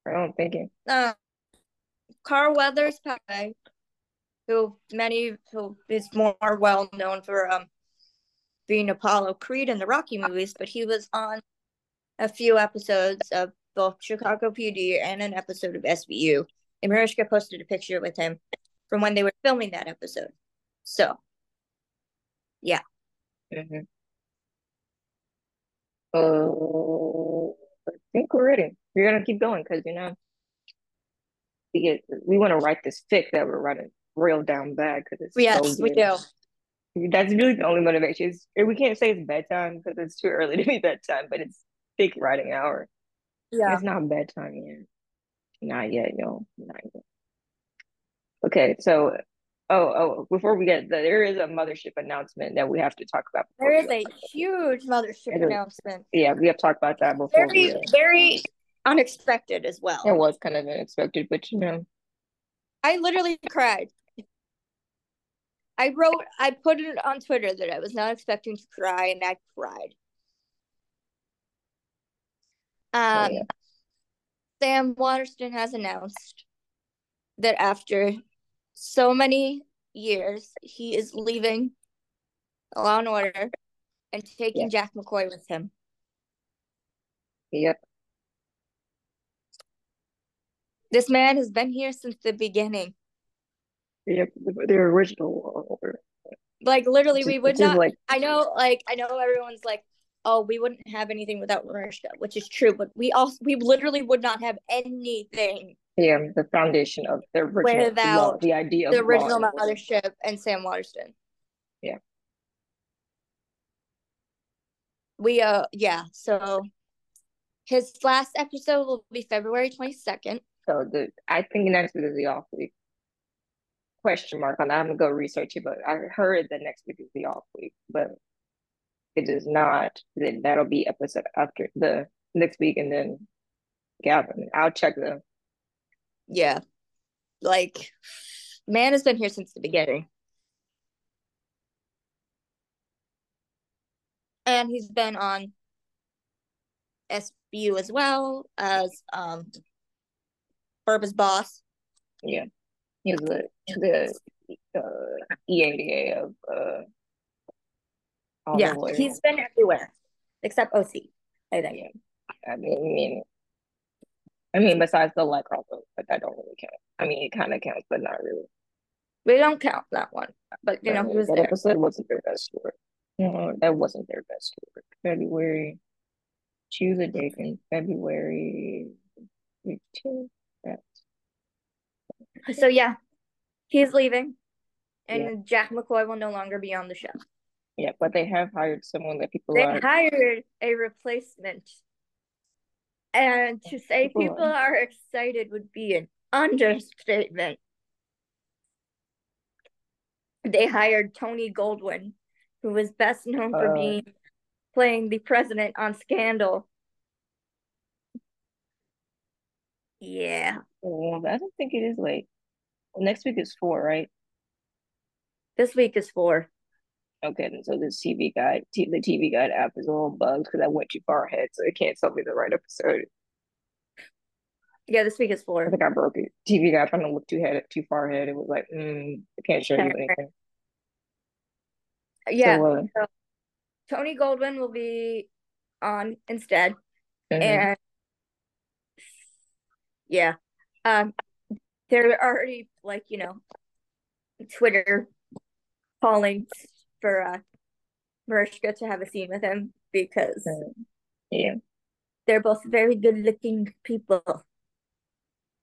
I don't thinking. Uh, Carl Weathers who many who is more well known for um being Apollo Creed in the Rocky movies, but he was on a few episodes of both Chicago PD and an episode of SVU. And Mariska posted a picture with him from when they were filming that episode. So Mhm. Uh, I think we're ready. We're gonna keep going because you know we we want to write this fic that we're writing real down bad because it's yes, so we do. That's really the only motivation. Is we can't say it's bedtime because it's too early to be bedtime, but it's fic writing hour. Yeah. It's not bedtime yet. Not yet, yo. Not yet. Okay, so oh oh before we get the, there is a mothership announcement that we have to talk about. There is a huge mothership announcement. Yeah, we have to talk about that before we uh, very unexpected as well. It was kind of unexpected, but you know, I literally cried. I wrote, I put it on Twitter that I was not expecting to cry, and I cried. Um, yeah. Sam Waterston has announced that after so many years, he is leaving Law and Order and taking Jack McCoy with him. Yep. This man has been here since the beginning. Yep. The, the original. Like literally, we would not. like I know, like I know, everyone's like, "Oh, we wouldn't have anything without Mariska," which is true. But we also, we literally would not have anything yeah, the foundation of the original Without law, the idea of the original mothership and Sam Waterston. Yeah. We uh yeah, so his last episode will be February 22nd. So the I think next week is the off week. Question mark on that. I'm gonna go research it, but I heard that next week is the off week, but it is not. Then that'll be episode after the next week, and then Gavin. I'll check them. Yeah, like man has been here since the beginning. And he's been on SBU as well as um Barba's boss. Yeah. He's the the uh, EADA of uh yeah, he's been everywhere except OC, I think. Yeah. I mean, I mean, I mean, besides the light crossover, but that don't really count. I mean, it kind of counts, but not really. We don't count that one, but you know, he was that there. episode wasn't their best work. No, that wasn't their best work. February, choose a date in February 15th. So yeah, he's leaving, and yeah. Jack McCoy will no longer be on the show. Yeah, but they have hired someone that people they are. hired a replacement, and to say people, people are excited would be an understatement. They hired Tony Goldwyn, who was best known for uh, being playing the president on Scandal. Yeah. Well, I don't think it is late. Well, next week is four, right? This week is four. Okay, and so this TV guide, t- the TV guide app is a little bugged because I went too far ahead, so it can't tell me the right episode. Yeah, this week is four. I think I broke it. TV guide trying to look too ahead, too far ahead. It was like, mm, I can't show you anything. Yeah. So, uh, so Tony Goldwyn will be on instead, mm-hmm. and yeah, um, they're already like you know, Twitter calling for uh Mariska to have a scene with him because yeah, they're both very good looking people.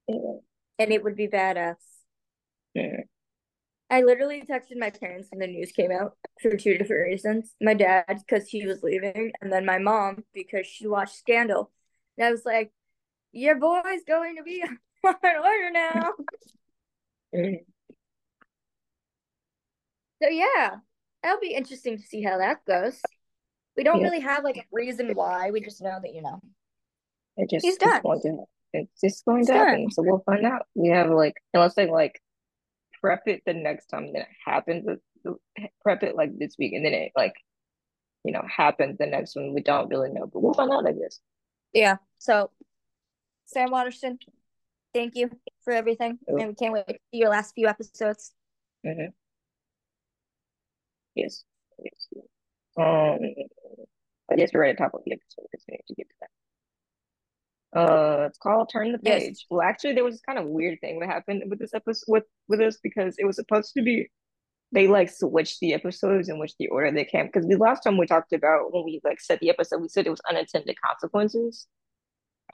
Yeah. And it would be badass. Yeah. I literally texted my parents when the news came out for two different reasons. My dad, because he was leaving, and then my mom, because she watched Scandal. And I was like, Your boy's going to be on order now. so, yeah, that'll be interesting to see how that goes. We don't yeah. really have like a reason why. We just know that, you know, it just, he's done. Going to, it's just going to happen. So, we'll find out. We have like, unless they like, prep it the next time that it happens. Uh, prep it like this week, and then it like, you know, happens the next one. We don't really know, but we'll find out. I guess. Yeah. So, Sam Waterston, thank you for everything, oh. and we can't wait to see your last few episodes. Mm-hmm. Yes. yes. Um, I guess we're right at the top of the episode because we need to get to that. Uh, it's called Turn the Page. Yes. Well, actually, there was this kind of weird thing that happened with this episode with with us because it was supposed to be they like switched the episodes in which the order they came. Because the last time we talked about when we like set the episode, we said it was unintended consequences,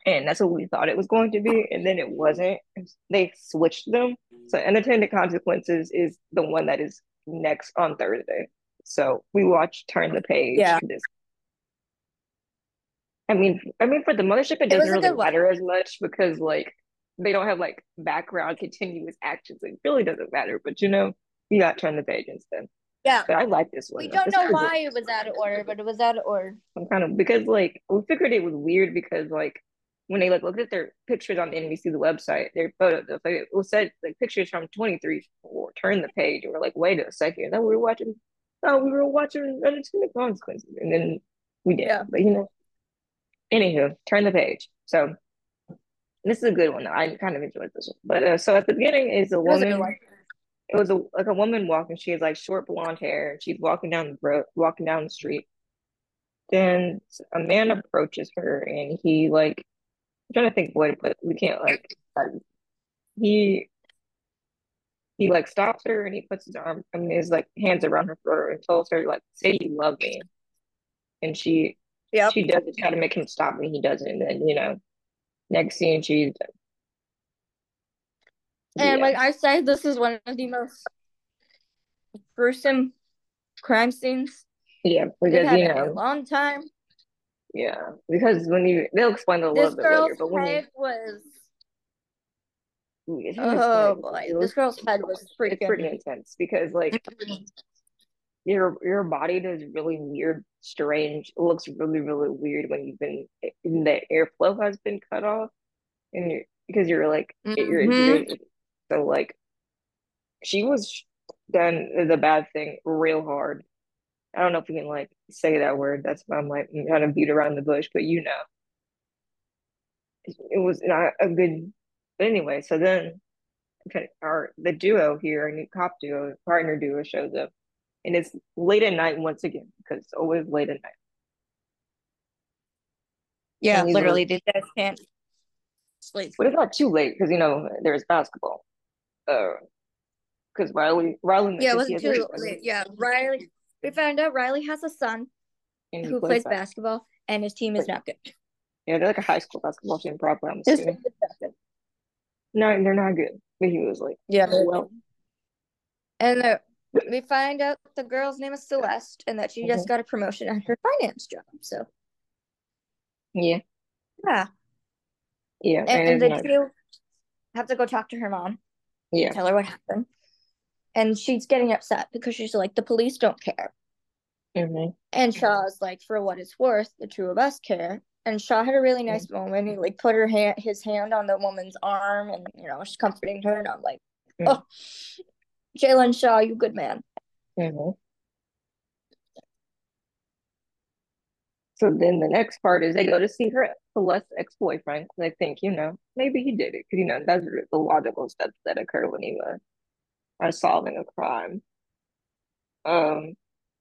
and that's what we thought it was going to be, and then it wasn't. They switched them. So unintended consequences is the one that is next on Thursday. So we watched Turn the Page yeah. this I mean, I mean, for the mothership, it doesn't really matter as much because like they don't have like background continuous actions. It really doesn't matter. But you know, you got turn the page instead. Yeah, but I like this one. We don't know why it was out of order, but it was out of order. I'm kind of because like we figured it was weird because like when they like looked at their pictures on the NBC the website, their photo, the like, it was said like pictures from 23 or turn the page, we're like, wait a second, then we were watching. Oh, we were watching Unintended Consequences, and then we did. Yeah. But you know, Anywho, turn the page. So this is a good one. I kind of enjoyed this one. But uh, so at the beginning is a woman. It was a like a woman walking. She has like short blonde hair. She's walking down the road, walking down the street. Then a man approaches her, and he like trying to think what, but we can't like. Um, he he like stops her and he puts his arm, I mean, his like hands around her throat and tells her like, "Say you love me," and she yeah. She does it, try to make him stop and he doesn't. And then, you know, next scene, she's. And yeah. like I said, this is one of the most gruesome crime scenes. Yeah, because, you know. a long time. Yeah, because when you they'll explain it a This little bit girl's later, but when you head was if oh boy, was this girl's head was it's pretty intense because like your your body does really weird, strange. Looks really, really weird when you've been the airflow has been cut off, and you're because you're like you're hmm injured. So like she was done the bad thing real hard. I don't know if we can like say that word. That's why I'm like I'm trying to beat around the bush, but you know, it was not a good. But anyway, so then okay, our the duo here, our new cop duo, partner duo shows up, and it's late at night once again because it's always late at night. Yeah, And these are, literally, they just can't sleep. but it's not too late because you know there's basketball. Uh, because Riley Riley Yeah, it wasn't too late. Yeah, Riley. We found out Riley has a son and who plays plays basketball, and his team is not good. Yeah, they're like a high school basketball team, probably. I'm assuming. is not good. No, they're not good. But he was like, Yeah, well, and the, we find out the girl's name is Celeste, and that she just Mhm. got a promotion at her finance job. So yeah, yeah, yeah, and, and two have to go talk to her mom, yeah, tell her what happened, and she's getting upset because she's like, the police don't care. hmm And Shaw's like, for what it's worth, the two of us care. And Shaw had a really nice moment. He like put her hand, his hand on the woman's arm, and you know she's comforting her. And I'm like, Mhm. oh, Jalen Shaw, you good man. hmm So then the next part is they go to see her Celeste ex-boyfriend. I think, you know, maybe he did it because, you know, that's the logical steps that occur when you uh, are solving a crime. Um,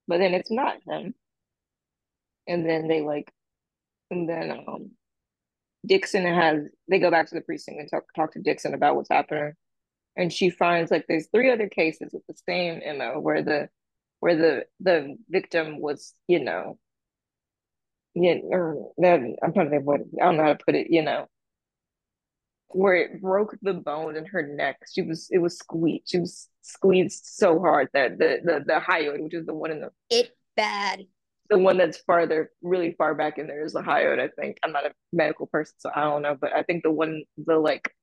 but then it's not him. And then they like, and then um, Dixon has, they go back to the precinct and talk, talk to Dixon about what's happening. And she finds like there's three other cases with the same MO where the, where the, the victim was, you know, yeah, or that I'm trying to think what I don't know how to put it, you know, where it broke the bone in her neck. She was it was squeezed. She was squeezed so hard that the the the hyoid, which is the one in the It bad. the one that's farther, really far back in there is the hyoid. I think I'm not a medical person, so I don't know, but I think the one the like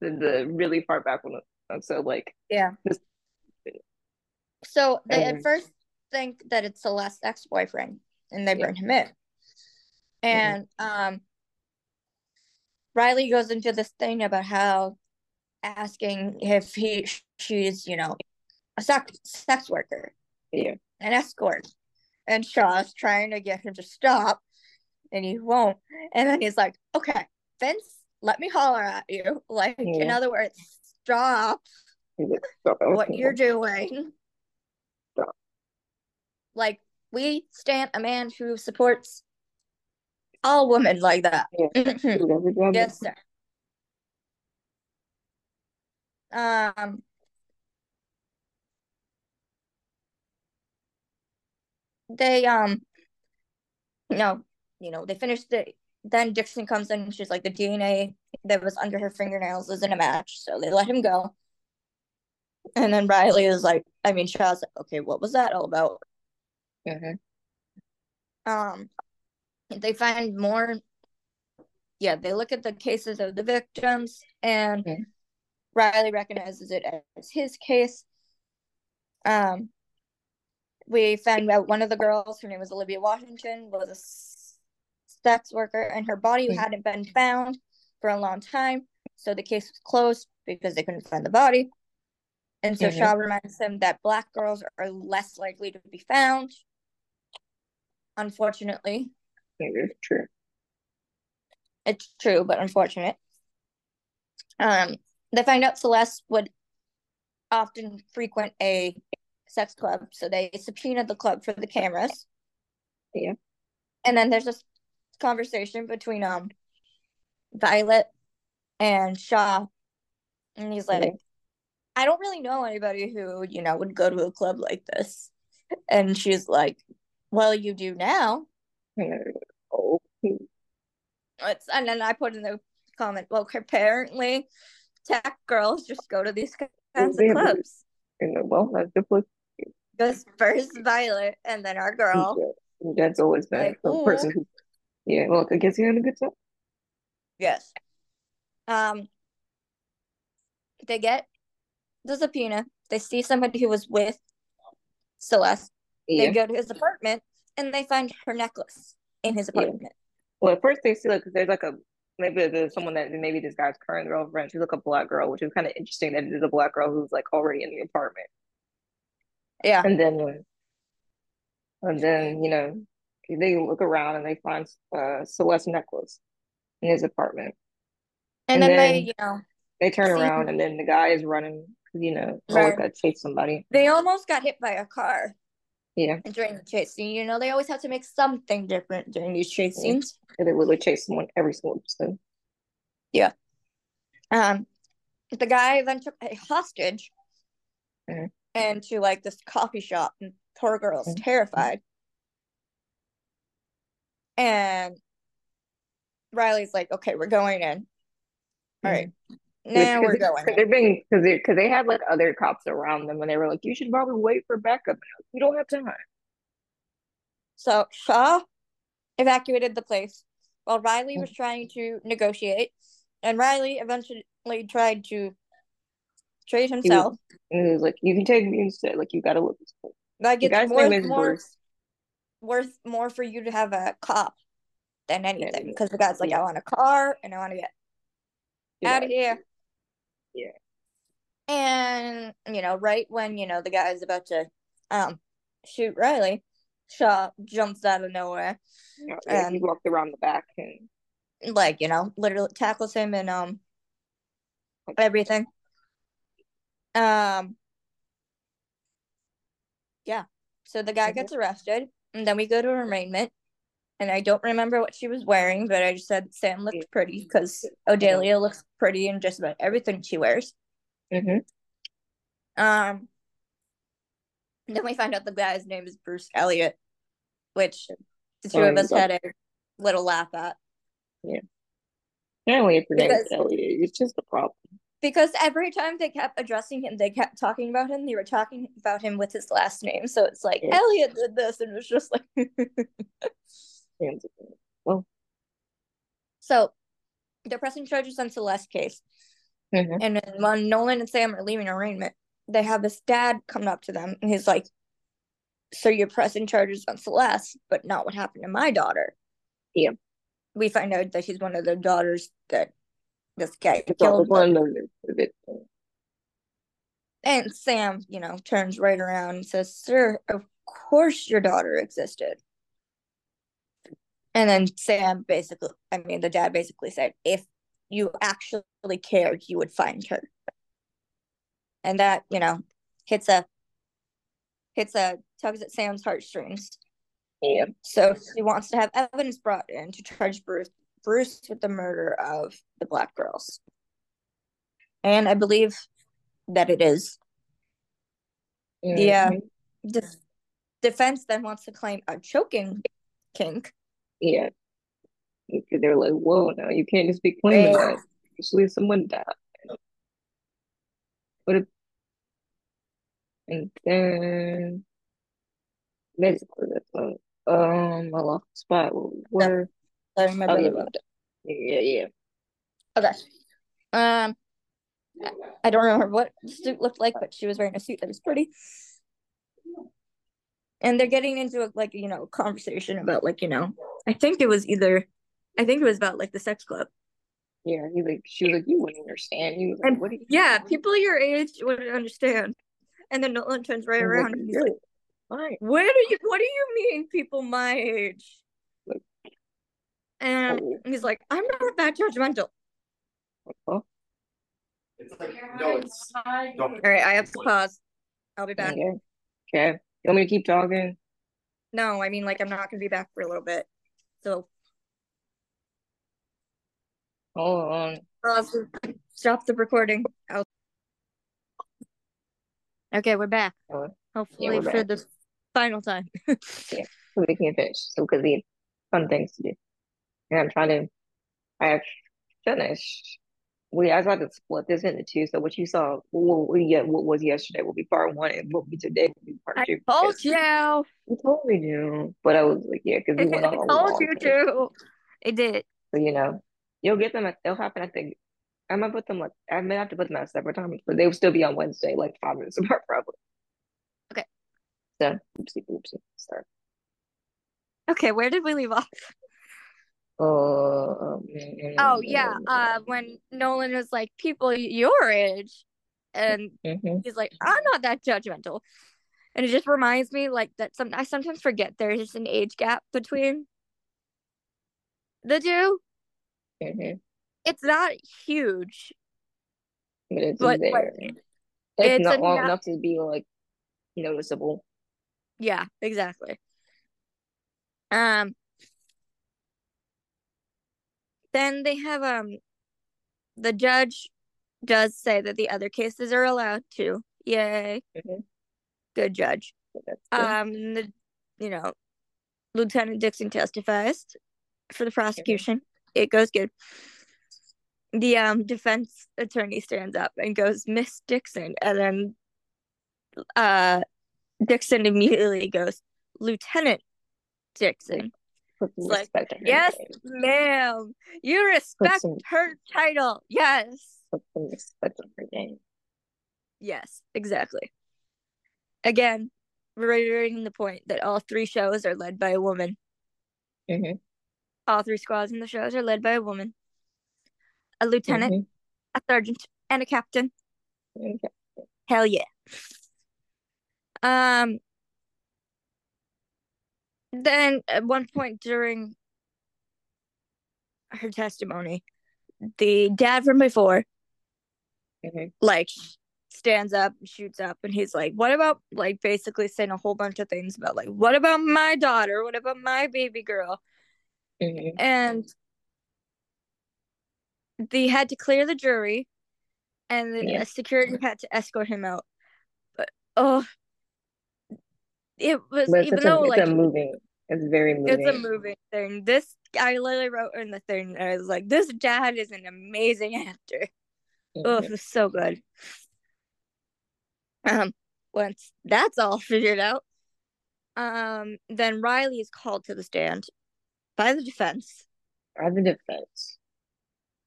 the, the really far back one. So like Yeah. this, So they at first think that it's Celeste's ex boyfriend, and they Yeah. bring him in. And um, Riley goes into this thing about how asking if he she's you know a sex sex worker, yeah, an escort, and Shaw's trying to get him to stop, and he won't. And then he's like, "Okay, Vince, let me holler at you." Like in other words, stop what you're doing. Stop. Like we stand a man who supports all women like that. yes, sir. Um, they um, no, you know, they finished the. Then Dixon comes in. and She's like, the DNA that was under her fingernails isn't a match, so they let him go. And then Riley is like, I mean, Shaw's like, okay, what was that all about? Mhm. Um, they find more. Yeah, they look at the cases of the victims, and Mhm. Riley recognizes it as his case. Um, we found out one of the girls, her name was Olivia Washington, was a sex worker, and her body hadn't been found for a long time, so the case was closed because they couldn't find the body. And so Mhm. Shaw reminds them that black girls are less likely to be found. Unfortunately, It's true. it's true, but unfortunate. Um, they find out Celeste would often frequent a sex club, so they subpoenaed the club for the cameras. Yeah. And then there's this conversation between um Violet and Shaw, and he's like, Yeah. "I don't really know anybody who you know would go to a club like this," and she's like, "Well, you do now." It's, and then I put in the comment, "Well, apparently, tech girls just go to these kinds of clubs." and well, that's the place. Goes first Violet, and then our girl. That's always been Like, the person who Yeah, well, I guess he had a good time. Yes. Um, they get the subpoena. They see somebody who was with Celeste. Yeah. They go to his apartment and they find her necklace in his Yeah. Well, at first they see like there's like a maybe there's someone that maybe this guy's current girlfriend. She's like a black girl, which is kind of interesting that it is a black girl who's like already in the apartment. Yeah. And then when, and then you know they look around and they find uh Celeste's necklace in his apartment. And, And then, they, you know, They turn around and then the guy is running because you know always Right. got to chase somebody. they almost got hit by a car Yeah, during the chase scene. You know, they always have to make something different during these chase Yeah. scenes. and they literally chase someone every single episode. Yeah. Um, the guy then took a hostage Mhm. into like this coffee shop, and poor girl's Mhm. terrified. And Riley's like, "Okay, we're going in. All right, now we're going." Because they're being because they because they had like other cops around them and they were like, you should probably wait for backup. And I was like, We don't have time. So Shaw evacuated the place while Riley was trying to negotiate, and Riley eventually tried to trade himself. And he was like, you can take me instead. Like you gotta look. this cool. Like it's guy's worth name is more, worth more for you to have a cop than anything. Because the guy's like, I want a car and I want to get Yeah. out of here. Yeah. And you know, right when you know the guy is about to um shoot Riley, Shaw jumps out of nowhere, Yeah, yeah, he And- walked around the back and like you know, literally tackles him and um everything. Um. Yeah. So the guy Mhm. gets arrested, and then we go to arraignment. And I don't remember what she was wearing, but I just said Sam looked pretty because Odelia looks pretty in just about everything she wears. Mhm. Um. Then we find out the guy's name is Bruce Elliott, which the two Oh, of us had a little laugh at apparently if your name Because- Elliot, it's just a problem. because every time they kept addressing him, they kept talking about him. They were talking about him with his last name, so it's like Yeah. Elliot did this, and it was just like. Well, so they're pressing charges on Celeste's case, mhm. and then when Nolan and Sam are leaving arraignment, they have this dad come up to them, and he's like, "So you're pressing charges on Celeste, but not what happened to my daughter." Yeah. We find out that she's one of the daughters that this guy it's killed. one of the. And Sam, you know, turns right around and says, Sir, of course your daughter existed. And then Sam basically, I mean, the dad basically said, if you actually cared, you would find her. And that, you know, hits a, hits a, tugs at Sam's heartstrings. Yeah. So she wants to have evidence brought in to charge Bruce, Bruce with the murder of the black girls. And I believe that it is. Yeah. Mhm. The defense then wants to claim a choking kink. Yeah. They're like, whoa, no, you can't just be claiming that. Especially if someone died. But if, and then basically that's uh, um I lost the spot. Where I remember Oh, yeah. yeah, yeah. Okay. Um, I- I don't remember what the suit looked like, but she was wearing a suit that was pretty. And they're getting into a, like you know conversation about like you know I think it was either I think it was about like the sex club. Yeah, he like she was like, you wouldn't understand. He was like, And what do you yeah, people your age wouldn't understand. And then Nolan turns right I was around like, and he's like, fine. What do you? What do you mean, people my age?" Like- And Oh. he's like, "I'm not that judgmental." Oh, It's like, no, it's no. All right, I have to pause. I'll be back. okay. Okay. You want me to keep talking? No, I mean like I'm not gonna be back for a little bit. So Hold on. pause. Stop the recording. I'll... Okay, we're back. Uh, Hopefully we're for back. the final time. so we can finish. So because we have fun things to do. And I'm trying to I have finished. We I tried to split this into two. So what you saw what we what was yesterday will be part one and what will be today will be part I two. told you. You told me to. But I was like, yeah, because we went on a told you tangent. to. It did. So you know, you'll get them. At, they'll happen I think I might put them like I may have to put them at separate times, but they will still be on Wednesday, like five minutes apart, probably. Okay. So oopsie oopsie. Sorry. Okay, where did we leave off? Uh, Oh yeah, uh, when Nolan was like, "People your age," and mhm. he's like, "I'm not that judgmental," and it just reminds me like that. Some I sometimes forget there's just an age gap between the two. Mhm. It's not huge, But it's but there. like, It's, it's not long enough- enough to be like noticeable. yeah, exactly. Um. Then they have um, the judge does say that the other cases are allowed to. Yay, Mhm. good judge. Good. Um, the you know, Lieutenant Dixon testifies for the prosecution. It goes good. The um defense attorney stands up and goes, Miss Dixon, and then uh Dixon immediately goes, Lieutenant Dixon. Put some like, respect on her Yes, name. ma'am. You respect some- her title. Yes. Put some respect on her name. Yes, exactly. Again, reiterating the point that all three shows are led by a woman. Mhm. All three squads in the shows are led by a woman. A lieutenant, Mhm. a sergeant, and a captain. Okay. Hell yeah. Um then at one point during her testimony, the dad from before Mhm. like stands up and shoots up and he's like what about like basically saying a whole bunch of things about like what about my daughter what about my baby girl Mhm. and they had to clear the jury and the Yeah. security had to escort him out but oh it was But even though a, like it's a moving. It's very moving. it's a moving thing this i literally wrote in the thing and i was like this dad is an amazing actor Oh, Mhm. it was so good. Um, once that's all figured out, um, then Riley is called to the stand by the defense. By the defense.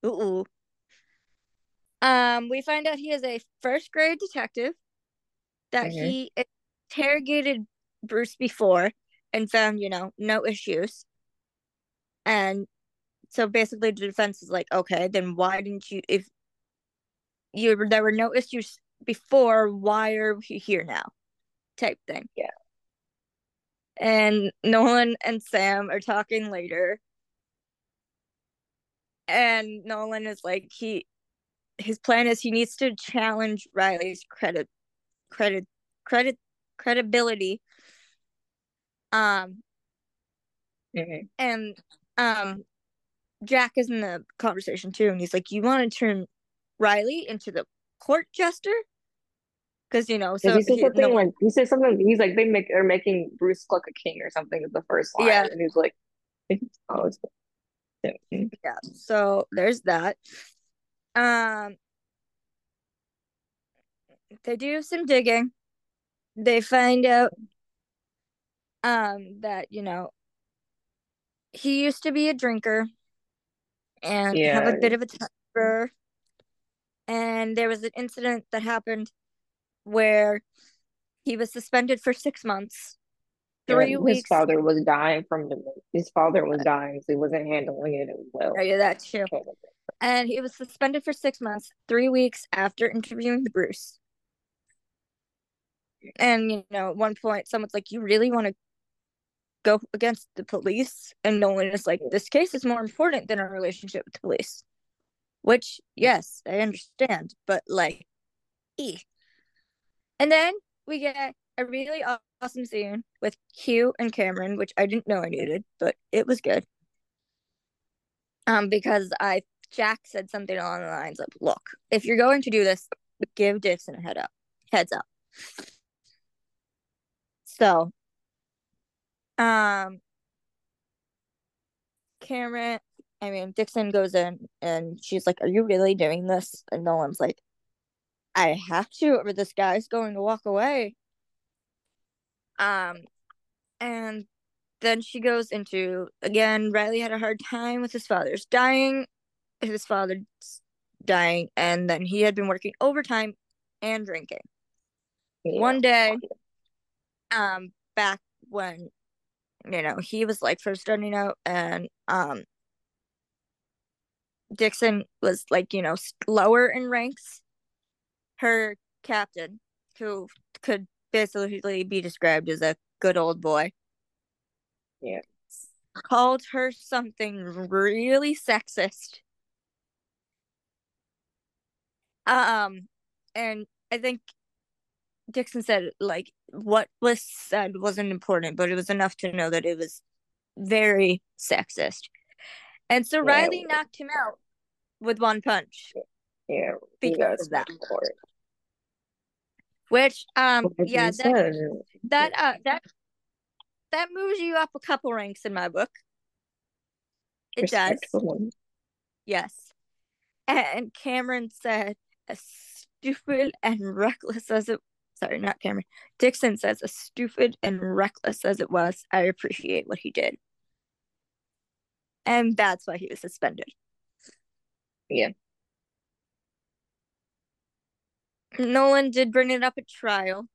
Ooh. Um, we find out he is a first grade detective. That Mhm. he interrogated Bruce before and found, you know, no issues. And so basically, the defense is like, okay, then why didn't you? If you there were no issues before, why are we here now? Type thing. Yeah. And Nolan and Sam are talking later. And Nolan is like he his plan is he needs to challenge Riley's credit credit credit credibility. Um Mhm. and um Jack is in the conversation too, and he's like, "You want to turn Riley into the court jester?" Because you know, so he said something no- like he said something. He's like they make are making Bruce look a king or something. Is the first line, Yeah. and he's like, "Oh, it's yeah. So there's that. Um, they do some digging. They find out, um, that you know, he used to be a drinker, and have a bit of a temper. And there was an incident that happened where he was suspended for six months, Yeah, three his weeks. father was dying from the. His father was dying, so he wasn't handling it as well. Yeah, that too. and he was suspended for six months, three weeks after interviewing Bruce. And you know, at one point, someone's like, "You really want to go against the police?" And Nolan is like, "This case is more important than our relationship with the police." Which, yes, I understand, but like, e. And then we get a really awesome scene with Hugh and Camryn, which I didn't know I needed, but it was good. Um, because I Jack said something along the lines of, "Look, if you're going to do this, give Dixon a head up, heads up." So, um, Camryn, I mean Dixon goes in and she's like, "Are you really doing this?" And Nolan's like, "I have to, or this guy's going to walk away." Um, and then she goes into again. Riley had a hard time with his father's dying, his father's dying, and then he had been working overtime and drinking. Yeah. One day, um, back when you know he was like first starting out, and um, Dixon was like you know lower in ranks. Her captain, who could basically be described as a good old boy. Yeah. Called her something really sexist. Um, and I think Dixon said like what was said wasn't important, but it was enough to know that it was very sexist. And so yeah. Riley knocked him out with one punch. Yeah, because of that. Which um yeah that, that uh that that moves you up a couple ranks in my book. It does. Yes. And Camryn said, as stupid and reckless as it sorry, not Camryn. Dixon says, as stupid and reckless as it was, I appreciate what he did. And that's why he was suspended. Yeah. Nolan did bring it up at trial.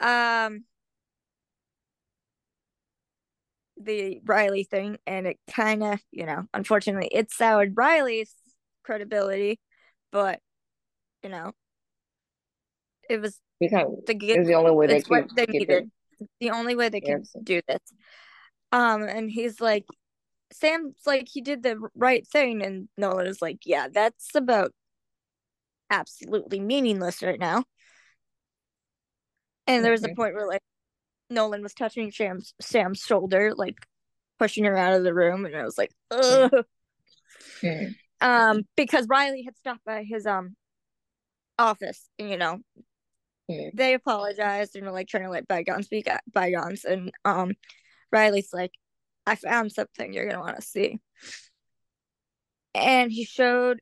Um, the Riley thing, and it kind of, you know, unfortunately, it soured Riley's credibility, but you know, it was because the, it was the only way they could they needed. The only way they could do this. Um, and he's like, Sam's like, he did the right thing, and Nolan is like, yeah, that's about absolutely meaningless right now. And there was a point where like Nolan was touching Sam's Sam's shoulder, like pushing her out of the room, and I was like, ugh. Okay. Um, because Riley had stopped by his um office, you know. They apologized and were like trying to let bygones be bygones, and um, Riley's like, "I found something you're gonna want to see," and he showed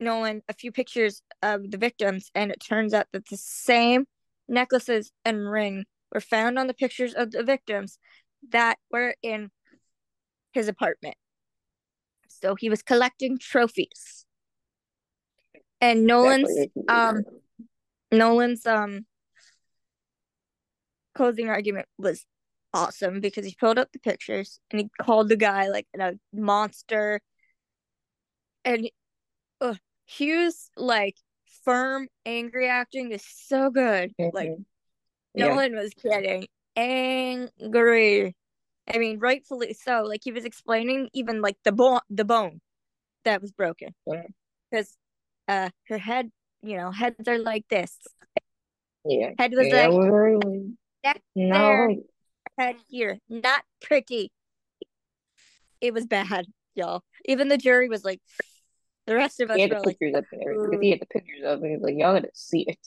Nolan a few pictures of the victims, and it turns out that the same necklaces and ring were found on the pictures of the victims that were in his apartment. So he was collecting trophies. And Nolan's um Nolan's um closing argument was awesome because he pulled up the pictures and he called the guy like a monster and uh, Hugh's like firm, angry acting is so good. Mm-hmm. Like yeah. Nolan was getting angry. I mean, rightfully so. Like he was explaining even like the bone, the bone that was broken, because uh, her head, you know, heads are like this. Yeah, head was yeah, like really... neck no. there, head here, not pretty. It was bad, y'all. Even the jury was like, the rest of us he had the pictures like, up there because he had the pictures of it. Like y'all gotta see it.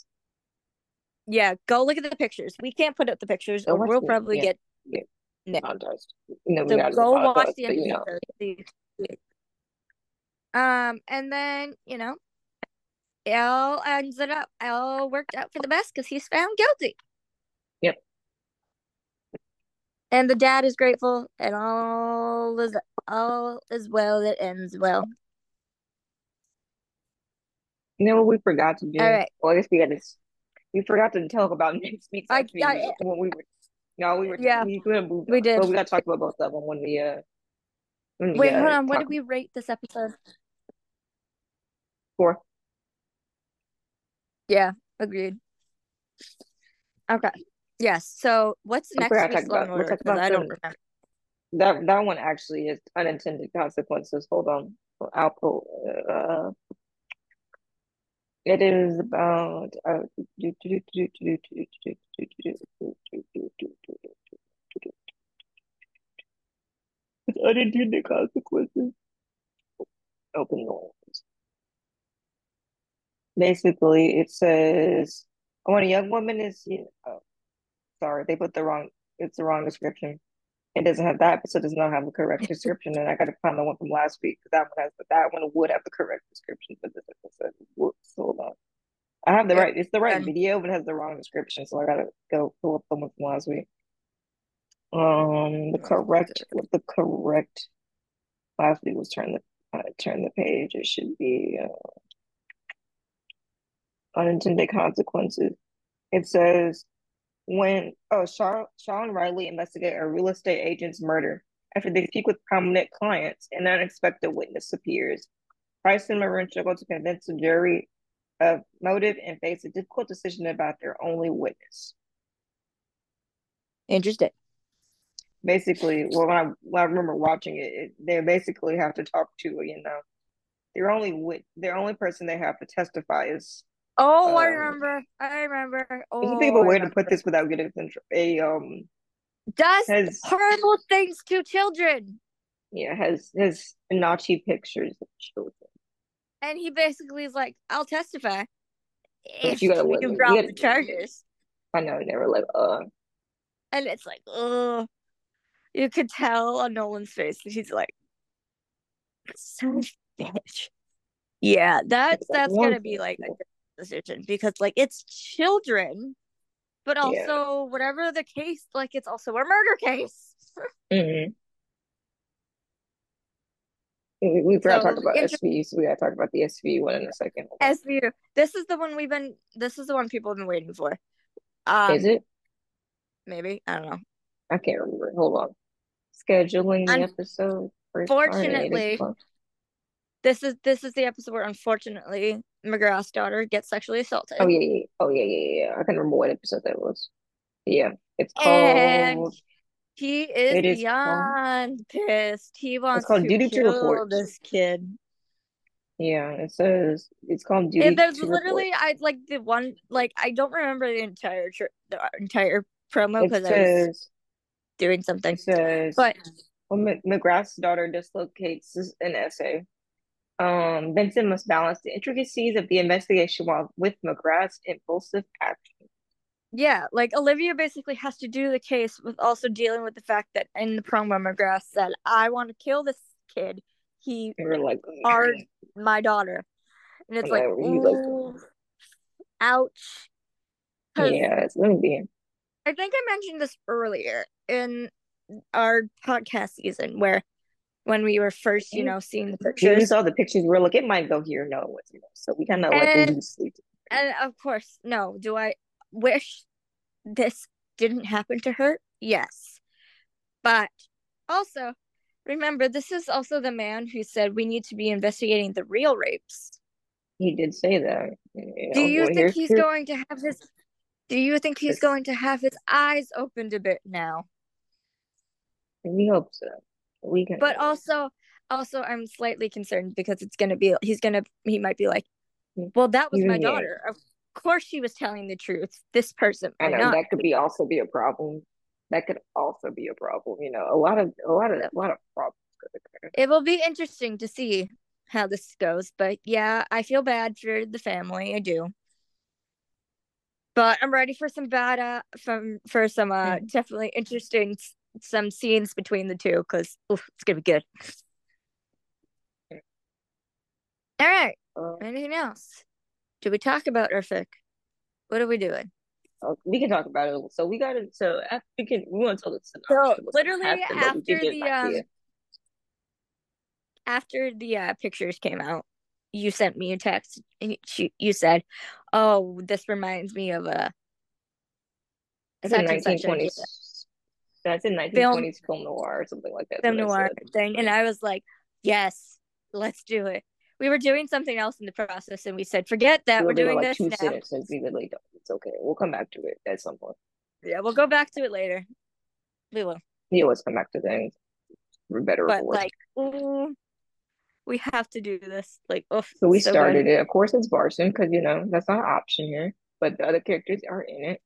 Yeah, go look at the pictures. We can't put up the pictures, or we'll probably yeah. get yeah. contest. No, so go watch the episode. You know. Um, and then you know, it all ends it up. It all worked out for the best because he's found guilty. Yep. And the dad is grateful, and all is all is well that ends well. You know what we forgot to do? All right. Well, I guess we had this. We forgot to talk about next week's I, I, when we were. No, we were. Yeah, we, we did. But we got to talk about both of them when we. Uh, when we, Wait, uh, hold on. What did we rate this episode? Four. Yeah, agreed. Okay. Yes. So what's next week's Law Order? I don't remember. That that one actually is unintended consequences. Hold on. I'll pull. Uh, it is about unintended consequences. Open doors. Basically, it says when a young woman is, oh, sorry, they put the wrong. It's the wrong description. It doesn't have that episode does not have the correct description, and I got to find the one from last week. Because that one has that one would have the correct description for this episode. Whoops, hold on. I have the right. It's the right video, but it has the wrong description, so I gotta go pull up the one from last week. Um, the correct what the correct lastly was turn the uh, turn the page. It should be uh, unintended consequences. It says when oh Sean, Sean Riley investigate a real estate agent's murder. After they speak with prominent clients, an unexpected witness appears. Price and Maroun struggle to convince the jury of motive and face a difficult decision about their only witness. Interesting. Basically, well, when I, when I remember watching it, it, they basically have to talk to you know their only wit their only person they have to testify is. Oh, um, I remember. I remember. Oh, you think of a way to put this without getting a um does has, horrible things to children. Yeah, has has Nazi pictures of children. And he basically is like, "I'll testify if you, gotta, can drop the charges." I know, they were like, "Uh," and it's like, "Oh." You could tell on Nolan's face that he's like, "So bitch." Yeah, that's that's gonna be like a decision because like it's children but also yeah. whatever the case, like it's also a murder case. mm-hmm. We, we forgot so, to talk about inter- SVU, so we gotta talk about the SVU one in a second. SVU. This is the one we've been. This is the one people have been waiting for. Um, is it? Maybe I don't know. I can't remember. Hold on. Scheduling the Un- episode. Fortunately, this is this is the episode where unfortunately McGrath's daughter gets sexually assaulted. Oh yeah, yeah. oh yeah, yeah, yeah. I can remember what episode that was. Yeah, it's called. And he is, it is beyond called... pissed. He wants it's called to duty kill to report. this kid. Yeah, it says it's called duty. And there's literally report. I like the one like I don't remember the entire tr- the entire promo because I was doing something. It says, but well, McGrath's daughter dislocates an essay um, Benson must balance the intricacies of the investigation while with McGrath's impulsive action. Yeah, like Olivia basically has to do the case with also dealing with the fact that in the promo McGrath said, "I want to kill this kid. He like, are my daughter," and it's like, like, ouch. Yeah, it's gonna be. I think I mentioned this earlier in our podcast season where when we were first, you know, seeing the pictures. We saw the pictures. We are like, it might go here. No, you know. So we kind of like loosely. And of course, no. Do I wish this didn't happen to her? Yes, but also remember, this is also the man who said we need to be investigating the real rapes. He did say that. Oh, you know, do you think he's here. going to have his? Do you think he's going to have his eyes opened a bit now? We hope so we can but also also i'm slightly concerned because it's gonna be he's gonna he might be like mm. well that was my daughter of course she was telling the truth this person i know not. that could be also be a problem that could also be a problem you know a lot of a lot of a lot of problems could occur it will be interesting to see how this goes but yeah i feel bad for the family i do but i'm ready for some bad uh from for some uh mm. definitely interesting some scenes between the two because it's gonna be good. All right. Uh, Anything else? Do we talk about Urfik? What are we doing? Uh, we can talk about it. So we got it. So after, we can. We want to tell the So literally after the um, after the uh, pictures came out, you sent me a text and you, you said, "Oh, this reminds me of a." It's a 1920s that's in 1920s film, film noir or something like that. Film noir thing. And I was like, yes, let's do it. We were doing something else in the process and we said, forget that. We're doing like this two now. We like, it's okay. We'll come back to it at some point. Yeah, we'll go back to it later. We will. We always come back to things. We're better but like, ooh, we have to do this. Like, oh, so we so started good. it. Of course, it's Barson because you know that's not an option here, but the other characters are in it.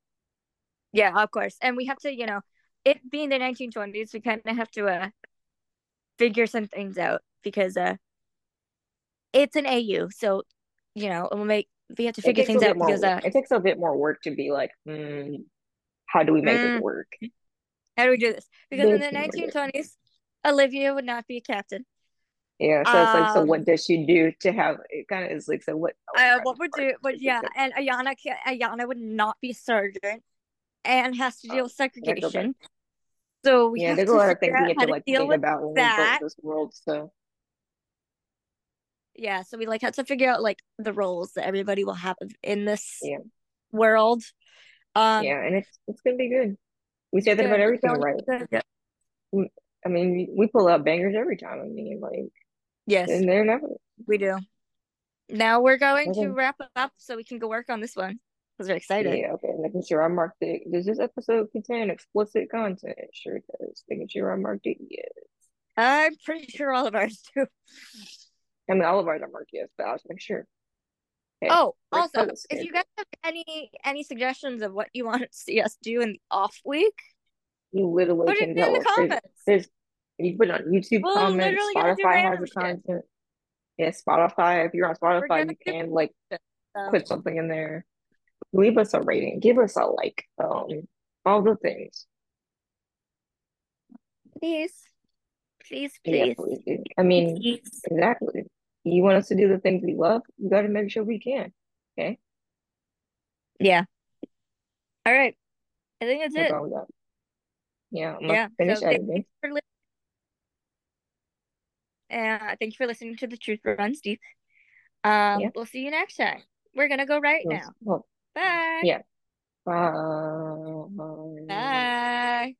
Yeah, of course, and we have to, you know, it being the 1920s, we kind of have to uh figure some things out because uh it's an AU, so you know it will make we have to figure things out because uh, it takes a bit more work to be like, mm, how do we make mm, it work? How do we do this? Because in the 1920s, Olivia would not be a captain. Yeah, so it's like, so what um, does she do to have it? Kind of is like, so what? Uh, what would do? But yeah, and Ayana, Ayana would not be sergeant, and has to deal oh, with segregation. So we yeah, there's a lot of things we have to like think about when we that. build this world. So Yeah, so we like had to figure out like the roles that everybody will have in this yeah, world. Um, yeah, and it's it's gonna be good. We say that about everything, right? Yeah. We- I mean, we, we pull out bangers every time. I mean, like, Yes, and they're never. we do. Now we're going to wrap up so we can go work on this one because we're excited. Yeah, okay. Making sure I marked it. Does this episode contain explicit content? Sure does. Making sure I marked it. Yes. I'm pretty sure all of ours do. I mean, all of ours are marked yes, but I was making sure. Okay. Oh, First also, if you guys have any any suggestions of what you want to see us do in the off week, You literally put it can in tell the us. There's, comments. there's you put it on YouTube We're comments. literally gonna do Spotify has the shit. content. Yeah, Spotify. If you're on Spotify, you do can like. So put something in there. Leave us a rating. Give us a like. Um, all the things. please, please, Yeah, please, please. I mean, please. exactly. You want us to do the things we love, you got to make sure we can. Okay, Yeah. All right. I think that's that's it. all we got. Yeah, I'm Yeah. finish So thank editing. you for listening. Uh, thank you for listening to the Truth Runs Deep. Um, Yeah. we'll see you next time. We're gonna go right now. well, Bye. yeah. Bye. Bye.